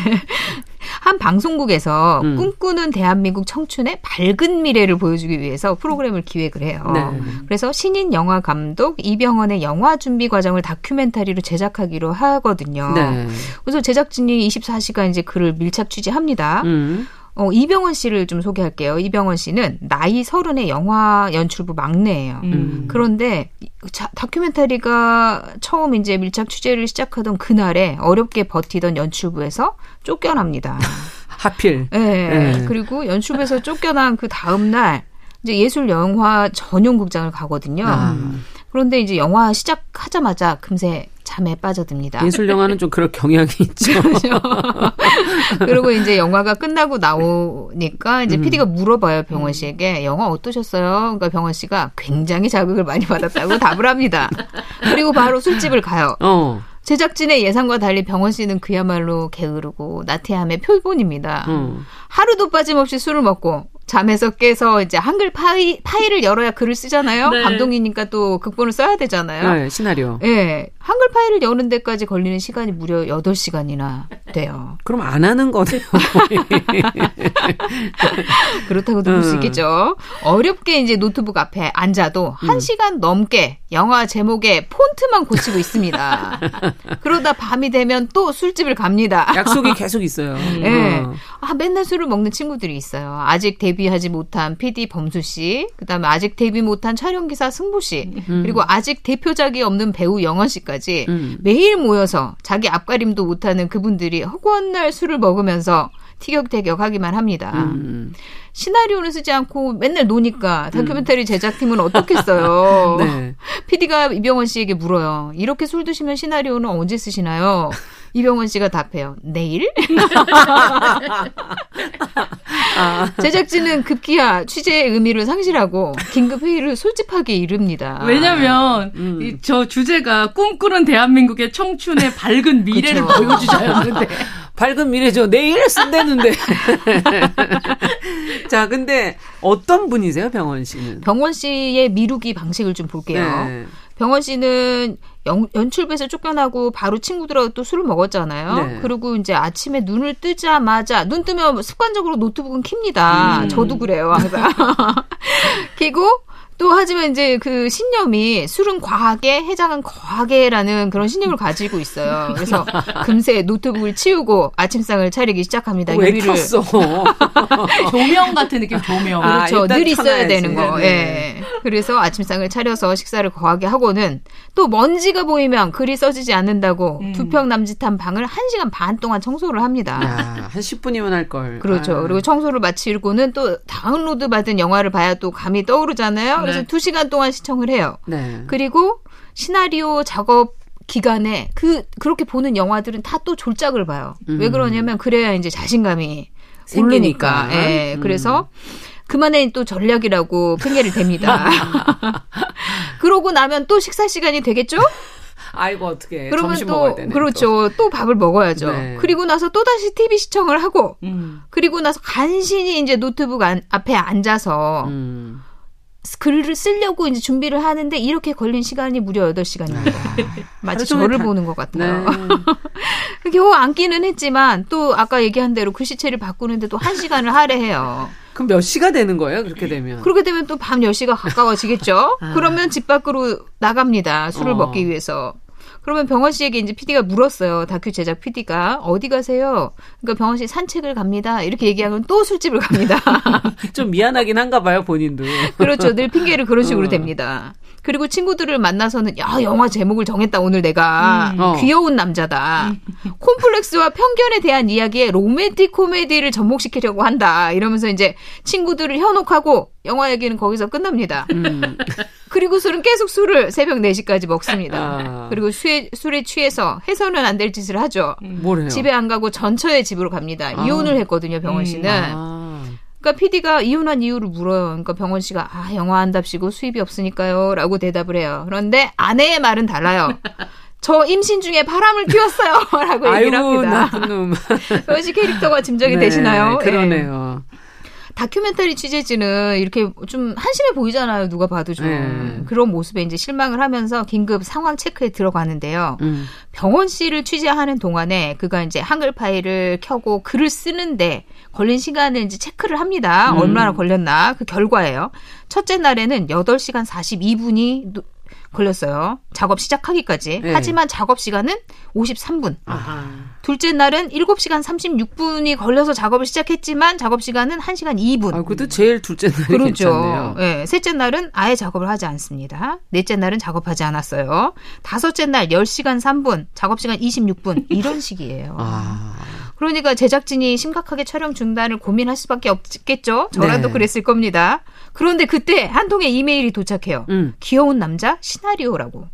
네. 한 방송국에서 음. 꿈꾸는 대한민국 청춘의 밝은 미래를 보여주기 위해서 프로그램을 기획을 해요. 네. 그래서 신인 영화 감독 이병헌의 영화 준비 과정을 다큐멘터리로 제작하기로 하거든요. 네. 그래서 제작진이 24시간 이제 그를 밀착 취재합니다. 음. 어, 이병헌 씨를 좀 소개할게요. 이병헌 씨는 나이 서른의 영화 연출부 막내예요. 음. 그런데 자, 다큐멘터리가 처음 이제 밀착 취재를 시작하던 그날에 어렵게 버티던 연출부에서 쫓겨납니다. 하필. 네. 네. 그리고 연출부에서 쫓겨난 그 다음 날 이제 예술 영화 전용 극장을 가거든요. 아. 그런데 이제 영화 시작하자마자 금세 잠에 빠져듭니다. 예술 영화는 좀 그럴 경향이 있죠. 그렇죠. 그리고 이제 영화가 끝나고 나오니까 이제 음. PD가 물어봐요 병원 씨에게 영화 어떠셨어요? 그러니까 병원 씨가 굉장히 자극을 많이 받았다고 답을 합니다. 그리고 바로 술집을 가요. 어. 제작진의 예상과 달리 병원 씨는 그야말로 게으르고 나태함의 표본입니다. 음. 하루도 빠짐없이 술을 먹고 잠에서 깨서 이제 한글 파이, 파일을 열어야 글을 쓰잖아요. 네. 감독이니까 또 극본을 써야 되잖아요. 네, 시나리오. 예. 네, 한글 파일을 여는 데까지 걸리는 시간이 무려 8시간이나 돼요. 그럼 안 하는 거네요. 그렇다고도 볼수 음. 있겠죠. 어렵게 이제 노트북 앞에 앉아도 음. 1시간 넘게 영화 제목에 폰트만 고치고 있습니다. 그러다 밤이 되면 또 술집을 갑니다. 약속이 계속 있어요. 예. 네. 어. 아, 맨날 술을 먹는 친구들이 있어요. 아직 데뷔 데뷔하지 못한 PD 범수 씨, 그다음에 아직 데뷔 못한 촬영기사 승부 씨, 음. 그리고 아직 대표작이 없는 배우 영원 씨까지 음. 매일 모여서 자기 앞가림도 못하는 그분들이 허구한 날 술을 먹으면서 티격태격하기만 합니다. 음. 시나리오는 쓰지 않고 맨날 노니까 다큐멘터리 음. 제작팀은 어떻겠어요. 네. PD가 이병헌 씨에게 물어요. 이렇게 술 드시면 시나리오는 언제 쓰시나요? 이병헌 씨가 답해요. 내일? 아. 제작진은 급기야 취재의 의미를 상실하고 긴급 회의를 솔직하게 이릅니다. 왜냐면 음. 이, 저 주제가 꿈꾸는 대한민국의 청춘의 밝은 미래를 보여주자였는데 밝은 미래죠. 내일 쓴다는데. 자, 근데 어떤 분이세요, 병원 씨는? 병원 씨의 미루기 방식을 좀 볼게요. 네. 병원 씨는 연, 연출부에서 쫓겨나고 바로 친구들하고 또 술을 먹었잖아요. 네. 그리고 이제 아침에 눈을 뜨자마자 눈 뜨면 습관적으로 노트북은 킵니다. 음. 저도 그래요, 항상. 키고 또 하지만 이제 그 신념이 술은 과하게 해장은 거하게라는 그런 신념을 가지고 있어요. 그래서 금세 노트북을 치우고 아침상을 차리기 시작합니다. 왜 요리를 켰어? 조명 같은 느낌 조명. 그렇죠. 아, 늘 있어야. 되는 거. 네. 예. 그래서 아침상을 차려서 식사를 거하게 하고는 또 먼지가 보이면 글이 써지지 않는다고 음. 두평 남짓한 방을 1시간 반 동안 청소를 합니다. 야, 한 10분이면 할 걸. 그렇죠. 아. 그리고 청소를 마치고는 또 다운로드 받은 영화를 봐야 또 감이 떠오르잖아요. 그래서 네. 2시간 동안 시청을 해요. 네. 그리고 시나리오 작업 기간에 그 그렇게 보는 영화들은 다 또 졸작을 봐요. 음. 왜 그러냐면 그래야 이제 자신감이 생기니까. 예. 음. 그래서 그만의 또 전략이라고 핑계를 댑니다. 그러고 나면 또 식사 시간이 되겠죠? 아이고 어떻게 그러면 또 그렇죠 또. 또. 밥을 먹어야죠 네. 그리고 나서 또 다시 TV 시청을 하고 음. 그리고 나서 간신히 이제 노트북 안, 앞에 앉아서 음. 글을 쓰려고 이제 준비를 하는데 이렇게 걸린 시간이 무려 8시간입니다. 마치 저를 다... 보는 것 같아요. 네. 겨우 앉기는 했지만 또 아까 얘기한 대로 글씨체를 바꾸는데 도 1시간을 할애해요. 그럼 몇 시가 되는 거예요? 그렇게 되면? 그렇게 되면 또 밤 10시가 가까워지겠죠? 아. 그러면 집 밖으로 나갑니다. 술을 어. 먹기 위해서. 그러면 병원 씨에게 이제 PD가 물었어요. 다큐 제작 PD가 어디 가세요? 그러니까 병원 씨 산책을 갑니다. 이렇게 얘기하면 또 술집을 갑니다. 좀 미안하긴 한가 봐요, 본인도. 그렇죠. 늘 핑계를 그런 식으로 어. 댑니다. 그리고 친구들을 만나서는 야 영화 제목을 정했다 오늘 내가 음. 어. 귀여운 남자다. 콤플렉스와 편견에 대한 이야기에 로맨틱 코미디를 접목시키려고 한다. 이러면서 이제 친구들을 현혹하고 영화 얘기는 거기서 끝납니다. 음. 그리고 술은 계속 술을 새벽 4시까지 먹습니다. 아. 그리고 술에, 술에 취해서 해서는 안 될 짓을 하죠. 뭐래요? 집에 안 가고 전처의 집으로 갑니다. 아. 이혼을 했거든요, 병원 씨는. 아. 그러니까 PD가 이혼한 이유를 물어요. 그러니까 병원 씨가 아 영화 한답시고 수입이 없으니까요라고 대답을 해요. 그런데 아내의 말은 달라요. 저 임신 중에 바람을 피웠어요라고 얘기를 아이고 합니다. 나쁜 놈. 병원 씨 캐릭터가 짐작이 네, 되시나요? 예. 그러네요. 다큐멘터리 취재진은 이렇게 좀 한심해 보이잖아요. 누가 봐도 좀 네. 그런 모습에 이제 실망을 하면서 긴급 상황 체크에 들어가는데요. 음. 병원 씨를 취재하는 동안에 그가 이제 한글 파일을 켜고 글을 쓰는데 걸린 시간을 이제 체크를 합니다. 음. 얼마나 걸렸나 그 결과예요. 첫째 날에는 8시간 42분이 걸렸어요. 작업 시작하기까지. 네. 하지만 작업 시간은 53분. 아하. 둘째 날은 7시간 36분이 걸려서 작업을 시작했지만 작업 시간은 1시간 2분. 아, 그것도 제일 둘째 날이 그렇죠. 괜찮네요. 예, 셋째 날은 아예 작업을 하지 않습니다. 넷째 날은 작업하지 않았어요. 다섯째 날 10시간 3분, 작업 시간 26분 이런 식이에요. 아. 그러니까 제작진이 심각하게 촬영 중단을 고민할 수밖에 없겠죠. 저라도 네. 그랬을 겁니다. 그런데 그때 한 통의 이메일이 도착해요. 음. 귀여운 남자 시나리오라고.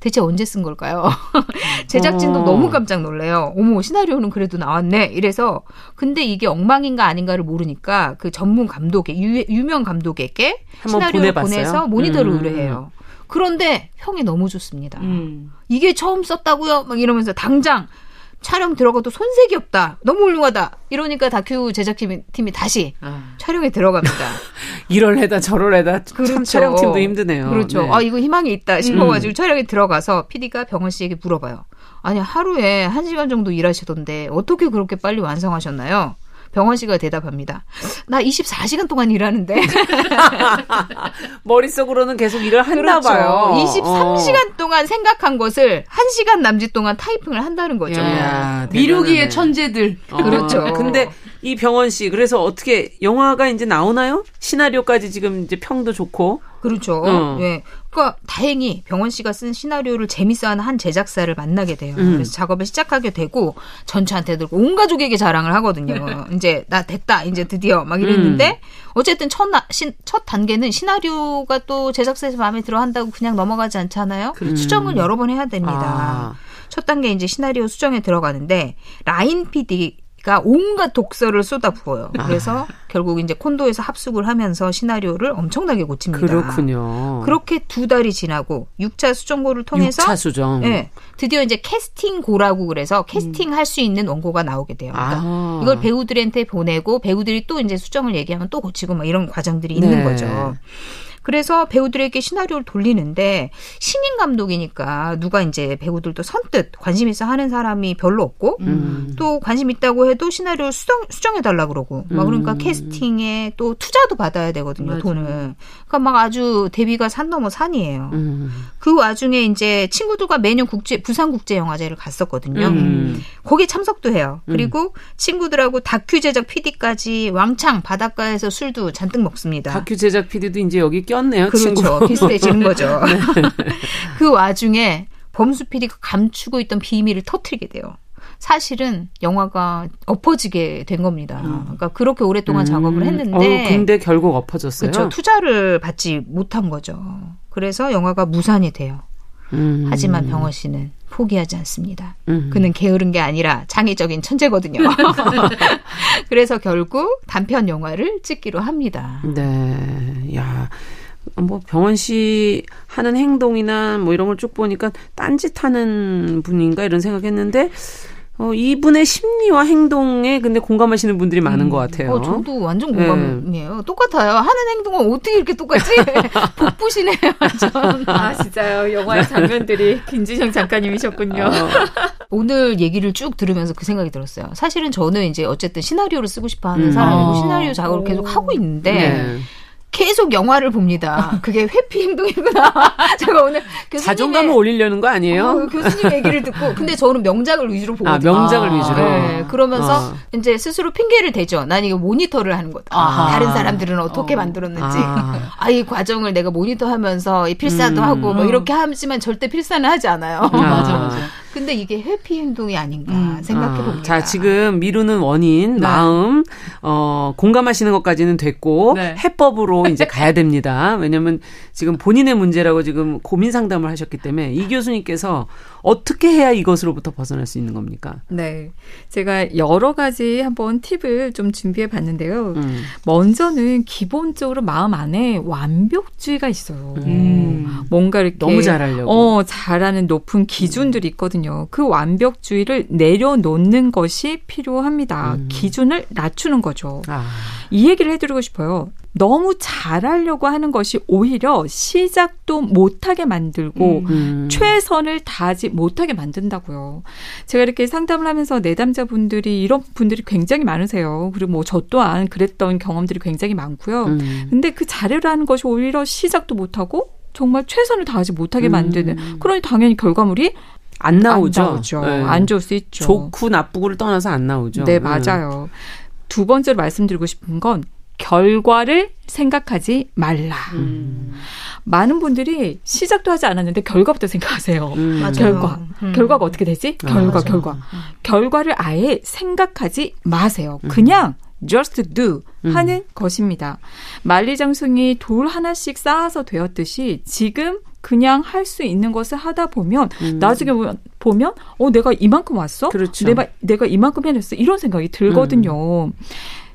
대체 언제 쓴 걸까요? 제작진도 어. 너무 깜짝 놀래요. 어머, 시나리오는 그래도 나왔네. 이래서 근데 이게 엉망인가 아닌가를 모르니까 그 전문 감독에 유, 유명 감독에게 시나리오를 보내봤어요? 보내서 모니터를 음. 의뢰해요. 그런데 평이 너무 좋습니다. 음. 이게 처음 썼다고요? 막 이러면서 당장 촬영 들어가도 손색이 없다. 너무 훌륭하다. 이러니까 다큐 제작팀이 팀이 다시 아. 촬영에 들어갑니다. 이럴 해다 저럴 해다 참 그렇죠. 촬영팀도 힘드네요. 그렇죠. 네. 아 이거 희망이 있다 싶어가지고 촬영에 들어가서 PD가 병원 씨에게 물어봐요. 아니 하루에 한 시간 정도 일하시던데 어떻게 그렇게 빨리 완성하셨나요? 병원 씨가 대답합니다. 나 24시간 동안 일하는데. 머릿속으로는 계속 일을 했나 그렇죠. 봐요. 23시간 동안 생각한 것을 1시간 남짓 동안 타이핑을 한다는 거죠. 야, 미루기의 대단하네. 천재들. 어, 그렇죠. 근데 이 병원 씨 그래서 어떻게 영화가 이제 나오나요? 시나리오까지 지금 이제 평도 좋고. 그렇죠. 어. 예. 그러니까 다행히 병원 씨가 쓴 시나리오를 재밌어하는 한 제작사를 만나게 돼요. 음. 그래서 작업을 시작하게 되고 전처한테 온 가족에게 자랑을 하거든요. 이제 나 됐다. 이제 드디어 막 이랬는데 음. 어쨌든 첫, 나, 신- 첫 단계는 시나리오가 또 제작사에서 마음에 들어 한다고 그냥 넘어가지 않잖아요. 수정을 여러 번 해야 됩니다. 그렇죠. 아. 첫 단계 이제 시나리오 수정에 들어가는데 라인 PD 가 온갖 독서를 쏟아 부어요. 아. 그래서 결국 이제 콘도에서 합숙을 하면서 시나리오를 엄청나게 고칩니다. 그렇군요. 그렇게 두 달이 지나고 6차 수정고를 통해서 6차 수정. 예, 드디어 이제 캐스팅고라고 그래서 캐스팅 할수 있는 원고가 나오게 돼요. 그러니까 아. 이걸 배우들한테 보내고 배우들이 또 이제 수정을 얘기하면 또 고치고 막 이런 과정들이 있는 네. 거죠. 그래서 배우들에게 시나리오를 돌리는데 신인 감독이니까 누가 이제 배우들도 선뜻 관심 있어 하는 사람이 별로 없고 음. 또 관심 있다고 해도 시나리오 수정 수정해 달라 그러고 막 그러니까 음. 캐스팅에 또 투자도 받아야 되거든요 맞아요. 돈을 그러니까 막 아주 대비가 산 넘어 산이에요 음. 그 와중에 이제 친구들과 매년 국제 부산 국제 영화제를 갔었거든요 음. 거기에 참석도 해요 그리고 친구들하고 다큐 제작 PD까지 왕창 바닷가에서 술도 잔뜩 먹습니다 다큐 제작 PD도 이제 여기 꼈네요. 그렇죠. 비슷해지는 거죠. 그 와중에 범수 PD가 감추고 있던 비밀을 터트리게 돼요. 사실은 영화가 엎어지게 된 겁니다. 그러니까 그렇게 오랫동안 작업을 했는데, 어, 근데 결국 엎어졌어요. 그렇죠. 투자를 받지 못한 거죠. 그래서 영화가 무산이 돼요. 음. 하지만 병원 씨는 포기하지 않습니다. 음. 그는 게으른 게 아니라 창의적인 천재거든요. 그래서 결국 단편 영화를 찍기로 합니다. 네. 야. 뭐 병원 씨 하는 행동이나 뭐 이런 걸 쭉 보니까 딴짓하는 분인가 이런 생각했는데 어 이분의 심리와 행동에 근데 공감하시는 분들이 많은 것 같아요. 어, 저도 완전 네. 공감이에요. 똑같아요. 하는 행동은 어떻게 이렇게 똑같지? 복부시네요, 완전. 아 진짜요. 영화의 장면들이 김지성 작가님이셨군요. 어, 오늘 얘기를 쭉 들으면서 그 생각이 들었어요. 사실은 저는 이제 어쨌든 시나리오를 쓰고 싶어 하는 음. 사람이고 어. 시나리오 작업을 계속 하고 있는데 네. 계속 영화를 봅니다. 그게 회피 행동이구나. 제가 오늘 자존감을 올리려는 거 아니에요? 어, 교수님 얘기를 듣고 근데 저는 명작을 위주로 보거든요. 아, 명작을 아, 위주로. 네. 그러면서 어. 이제 스스로 핑계를 대죠. 난 이거 모니터를 하는 거다. 아하. 다른 사람들은 어떻게 어. 만들었는지. 아. 이 과정을 내가 모니터하면서 이 필사도 음. 하고 뭐 이렇게 하지만 절대 필사는 하지 않아요. 아. 맞아 맞아. 근데 이게 회피 행동이 아닌가 음. 생각해 봅니다. 자, 지금 미루는 원인, 네. 마음, 어, 공감하시는 것까지는 됐고, 네. 해법으로 이제 가야 됩니다. 왜냐면 지금 본인의 문제라고 지금 고민 상담을 하셨기 때문에 이 교수님께서 어떻게 해야 이것으로부터 벗어날 수 있는 겁니까? 네. 제가 여러 가지 한번 팁을 좀 준비해 봤는데요. 음. 먼저는 기본적으로 마음 안에 완벽주의가 있어요. 음. 뭔가 이렇게 너무 잘하려고. 어, 잘하는 높은 기준들이 있거든요. 그 완벽주의를 내려놓는 것이 필요합니다. 음. 기준을 낮추는 거죠. 아. 이 얘기를 해드리고 싶어요. 너무 잘하려고 하는 것이 오히려 시작도 못하게 만들고 음. 음. 최선을 다하지 못하게 만든다고요. 제가 이렇게 상담을 하면서 내담자분들이 이런 분들이 굉장히 많으세요. 그리고 뭐 저 또한 그랬던 경험들이 굉장히 많고요. 음. 근데 그 잘하려는 것이 오히려 시작도 못하고 정말 최선을 다하지 못하게 만드는 음. 그러니 당연히 결과물이 안 나오죠. 안, 나오죠. 네. 안 좋을 수 있죠. 좋고 나쁘고를 떠나서 안 나오죠. 네, 맞아요. 두 번째로 말씀드리고 싶은 건 결과를 생각하지 말라. 음. 많은 분들이 시작도 하지 않았는데 결과부터 생각하세요. 음. 결과. 음. 결과가 어떻게 되지? 아, 결과, 맞아. 결과. 음. 결과를 아예 생각하지 마세요. 음. 그냥 just do 하는 것입니다. 만리장성이 돌 하나씩 쌓아서 되었듯이 지금 그냥 할 수 있는 것을 하다 보면 음. 나중에 보면 어 내가 이만큼 왔어? 그렇죠. 내가 내가 이만큼 해냈어. 이런 생각이 들거든요. 음.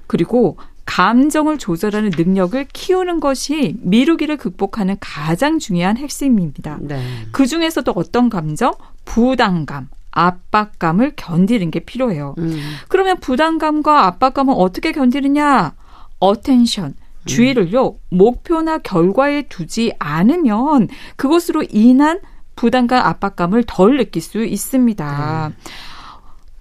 그리고 감정을 조절하는 능력을 키우는 것이 미루기를 극복하는 가장 중요한 핵심입니다. 네. 그 중에서도 어떤 감정? 부담감, 압박감을 견디는 게 필요해요. 음. 그러면 부담감과 압박감은 어떻게 견디느냐? attention, 주의를요, 목표나 결과에 두지 않으면 그것으로 인한 부담감, 압박감을 덜 느낄 수 있습니다. 네.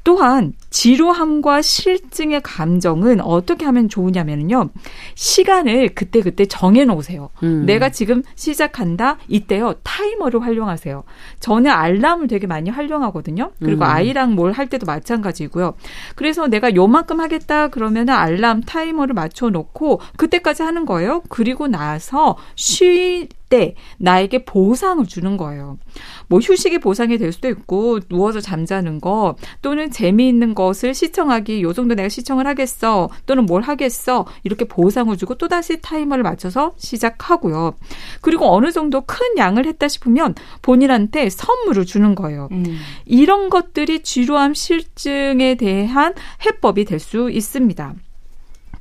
또한 지루함과 실증의 감정은 어떻게 하면 좋으냐면요. 시간을 그때그때 정해 놓으세요. 음. 내가 지금 시작한다. 이때요. 타이머를 활용하세요. 저는 알람을 되게 많이 활용하거든요. 그리고 음. 아이랑 뭘 할 때도 마찬가지고요. 그래서 내가 요만큼 하겠다 그러면은 알람 타이머를 맞춰 놓고 그때까지 하는 거예요. 그리고 나서 쉴때 나에게 보상을 주는 거예요. 뭐 휴식이 보상이 될 수도 있고 누워서 잠자는 거 또는 재미있는 것을 시청하기 요 정도 내가 시청을 하겠어 또는 뭘 하겠어 이렇게 보상을 주고 또다시 타이머를 맞춰서 시작하고요. 그리고 어느 정도 큰 양을 했다 싶으면 본인한테 선물을 주는 거예요. 음. 이런 것들이 지루함 실증에 대한 해법이 될 수 있습니다.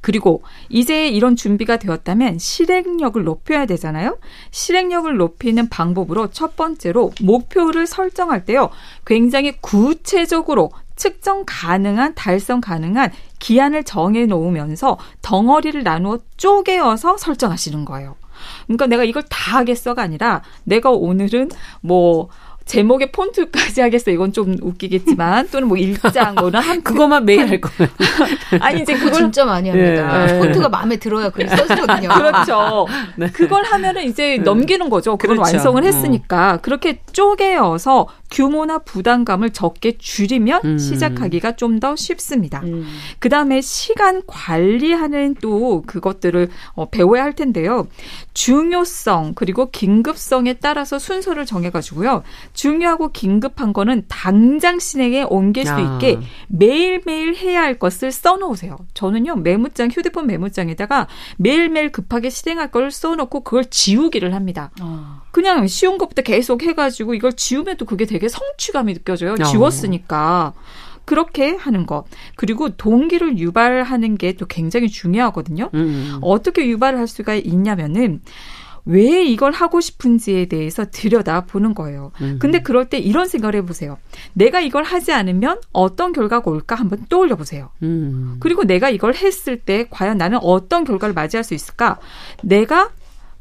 그리고 이제 이런 준비가 되었다면 실행력을 높여야 되잖아요. 실행력을 높이는 방법으로 첫 번째로 목표를 설정할 때요. 굉장히 구체적으로 측정 가능한 달성 가능한 기한을 정해 놓으면서 덩어리를 나누어 쪼개어서 설정하시는 거예요. 그러니까 내가 이걸 다 하겠어가 아니라 내가 오늘은 뭐 제목에 폰트까지 하겠어. 이건 좀 웃기겠지만 또는 뭐 일장 뭐는 한 그것만 매일 할 거예요. 아니 이제 그걸 진짜 많이 합니다. 네. 폰트가 마음에 들어야 글이 써지거든요. 그렇죠. 네. 그걸 하면은 이제 네. 넘기는 거죠. 그걸 그렇죠. 완성을 어. 했으니까 어. 그렇게 쪼개어서 규모나 부담감을 적게 줄이면 음. 시작하기가 좀 더 쉽습니다. 음. 그 다음에 시간 관리하는 또 그것들을 어, 배워야 할 텐데요. 중요성 그리고 긴급성에 따라서 순서를 정해가지고요. 중요하고 긴급한 거는 당장 실행에 옮길 수 있게 매일매일 해야 할 것을 써놓으세요. 저는요 메모장 휴대폰 메모장에다가 매일매일 급하게 실행할 걸 써놓고 그걸 지우기를 합니다. 어. 그냥 쉬운 것부터 계속 해가지고 이걸 지우면 또 그게 되게 성취감이 느껴져요. 어. 지웠으니까. 그렇게 하는 것. 그리고 동기를 유발하는 게 또 굉장히 중요하거든요. 음, 음. 어떻게 유발을 할 수가 있냐면은 왜 이걸 하고 싶은지에 대해서 들여다 보는 거예요. 음. 근데 그럴 때 이런 생각을 해보세요. 내가 이걸 하지 않으면 어떤 결과가 올까 한번 떠올려 보세요. 음. 그리고 내가 이걸 했을 때 과연 나는 어떤 결과를 맞이할 수 있을까? 내가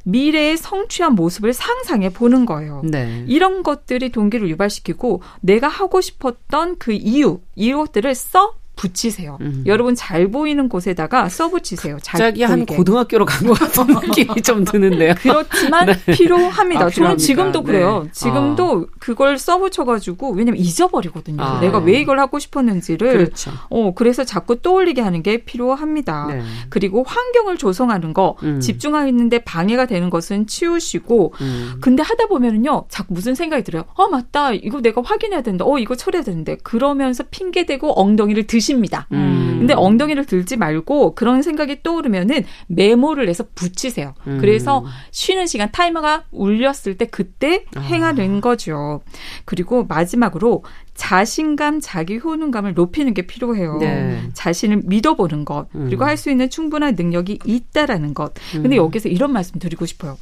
미래의 성취한 모습을 상상해 보는 거예요. 네. 이런 것들이 동기를 유발시키고 내가 하고 싶었던 그 이유, 이것들을 써 붙이세요. 음. 여러분 잘 보이는 곳에다가 써붙이세요. 갑자기 한 고등학교로 간 것 같은 느낌이 좀 드는데요. 그렇지만 네. 필요합니다. 아, 저는 지금도 네. 그래요. 지금도 아. 그걸 써붙여가지고 왜냐면 잊어버리거든요. 아. 내가 왜 이걸 하고 싶었는지를. 그렇죠. 어 그래서 자꾸 떠올리게 하는 게 필요합니다. 네. 그리고 환경을 조성하는 거 음. 집중하는데 방해가 되는 것은 치우시고. 음. 근데 하다 보면은요, 자꾸 무슨 생각이 들어요. 어 맞다, 이거 내가 확인해야 된다. 어 이거 처리해야 되는데 그러면서 핑계 대고 엉덩이를 드 십니다. 음. 근데 엉덩이를 들지 말고 그런 생각이 떠오르면은 메모를 해서 붙이세요. 음. 그래서 쉬는 시간 타이머가 울렸을 때 그때 아. 행하는 거죠. 그리고 마지막으로 자신감, 자기 효능감을 높이는 게 필요해요. 네. 자신을 믿어보는 것, 그리고 음. 할수 있는 충분한 능력이 있다라는 것. 근데 음. 여기서 이런 말씀 드리고 싶어요.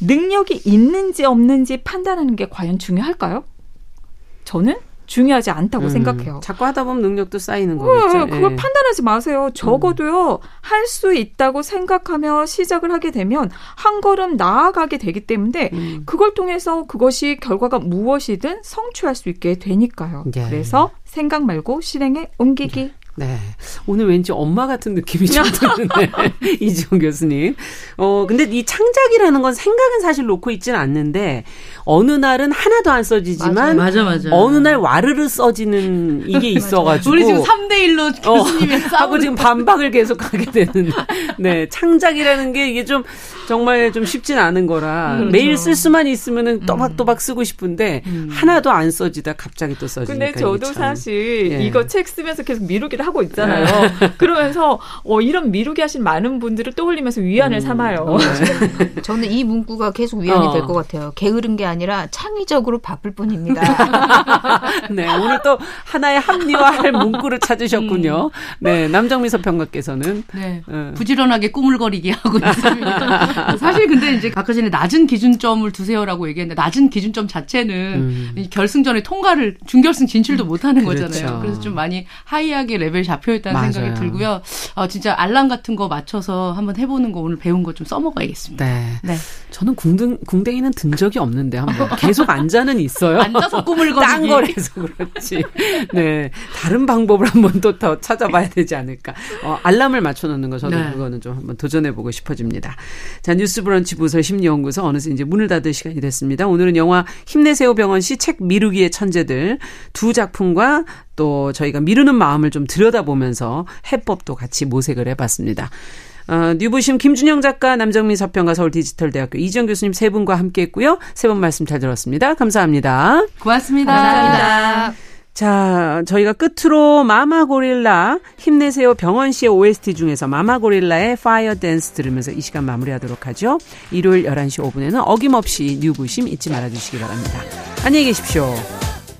능력이 있는지 없는지 판단하는 게 과연 중요할까요? 저는 중요하지 않다고 음, 생각해요. 자꾸 하다 보면 능력도 쌓이는 거겠죠. 네, 그걸 예. 판단하지 마세요. 적어도요. 음. 할수 있다고 생각하며 시작을 하게 되면 한 걸음 나아가게 되기 때문에 음. 그걸 통해서 그것이 결과가 무엇이든 성취할 수 있게 되니까요. 예. 그래서 생각 말고 실행에 옮기기. 예. 네. 오늘 왠지 엄마 같은 느낌이 좀 드는데, 이지원 교수님. 어, 근데 이 창작이라는 건 생각은 사실 놓고 있지는 않는데, 어느 날은 하나도 안 써지지만, 맞아, 맞아. 어느 날 와르르 써지는 이게 있어가지고. 우리 지금 3대1로 교수님이 어, 하고 지금 반박을 계속 하게 되는. 네. 창작이라는 게 이게 좀, 정말 좀 쉽진 않은 거라, 그렇죠. 매일 쓸 수만 있으면은 음. 또박또박 쓰고 싶은데, 음. 하나도 안 써지다 갑자기 또 써지니까. 근데 저도 사실 예. 이거 책 쓰면서 계속 미루기 를 하고 있잖아요. 네. 그러면서 어, 이런 미루기 하신 많은 분들을 떠올리면서 위안을 음. 삼아요. 네. 저는 이 문구가 계속 위안이 어. 될것 같아요. 게으른 게 아니라 창의적으로 바쁠 뿐입니다. 네, 오늘 또 하나의 합리화할 문구를 찾으셨군요. 음. 네, 남정미 서평가께서는 네, 어. 부지런하게 꾸물거리기 하고 있습니다. 사실 근데 이제 아까 전에 낮은 기준점을 두세요라고 얘기했는데 낮은 기준점 자체는 음. 결승전에 통과를 준결승 진출도 못하는 그렇죠. 거잖아요. 그래서 좀 많이 high하게 레벨 레벨 잡혀 있다는 맞아요. 생각이 들고요. 어, 진짜 알람 같은 거 맞춰서 한번 해보는 거 오늘 배운 거 좀 써먹어야겠습니다. 네. 네. 저는 궁등, 궁뎅이는 든 적이 없는데 한번 계속 앉아는 있어요. 앉아서 꾸물거리기. 딴 거라서 그렇지. 네. 다른 방법을 한번 또 더 찾아봐야 되지 않을까. 어, 알람을 맞춰놓는 거 저도 네. 그거는 좀 한번 도전해보고 싶어집니다. 자, 뉴스 브런치 부설 심리연구소 어느새 이제 문을 닫을 시간이 됐습니다. 오늘은 영화 힘내세요 병원 씨 책 미루기의 천재들 두 작품과 또 저희가 미루는 마음을 좀 들여다보면서 해법도 같이 모색을 해봤습니다. 어, 뉴부심 김준영 작가, 남정민 서평가 서울 디지털대학교 이지영 교수님 세 분과 함께 했고요. 세 분 말씀 잘 들었습니다. 감사합니다. 고맙습니다. 감사합니다. 자, 저희가 끝으로 마마 고릴라 힘내세요 병헌 씨의 OST 중에서 마마 고릴라의 Fire Dance 들으면서 이 시간 마무리하도록 하죠. 일요일 11시 5분에는 어김없이 뉴부심 잊지 말아 주시기 바랍니다. 안녕히 계십시오.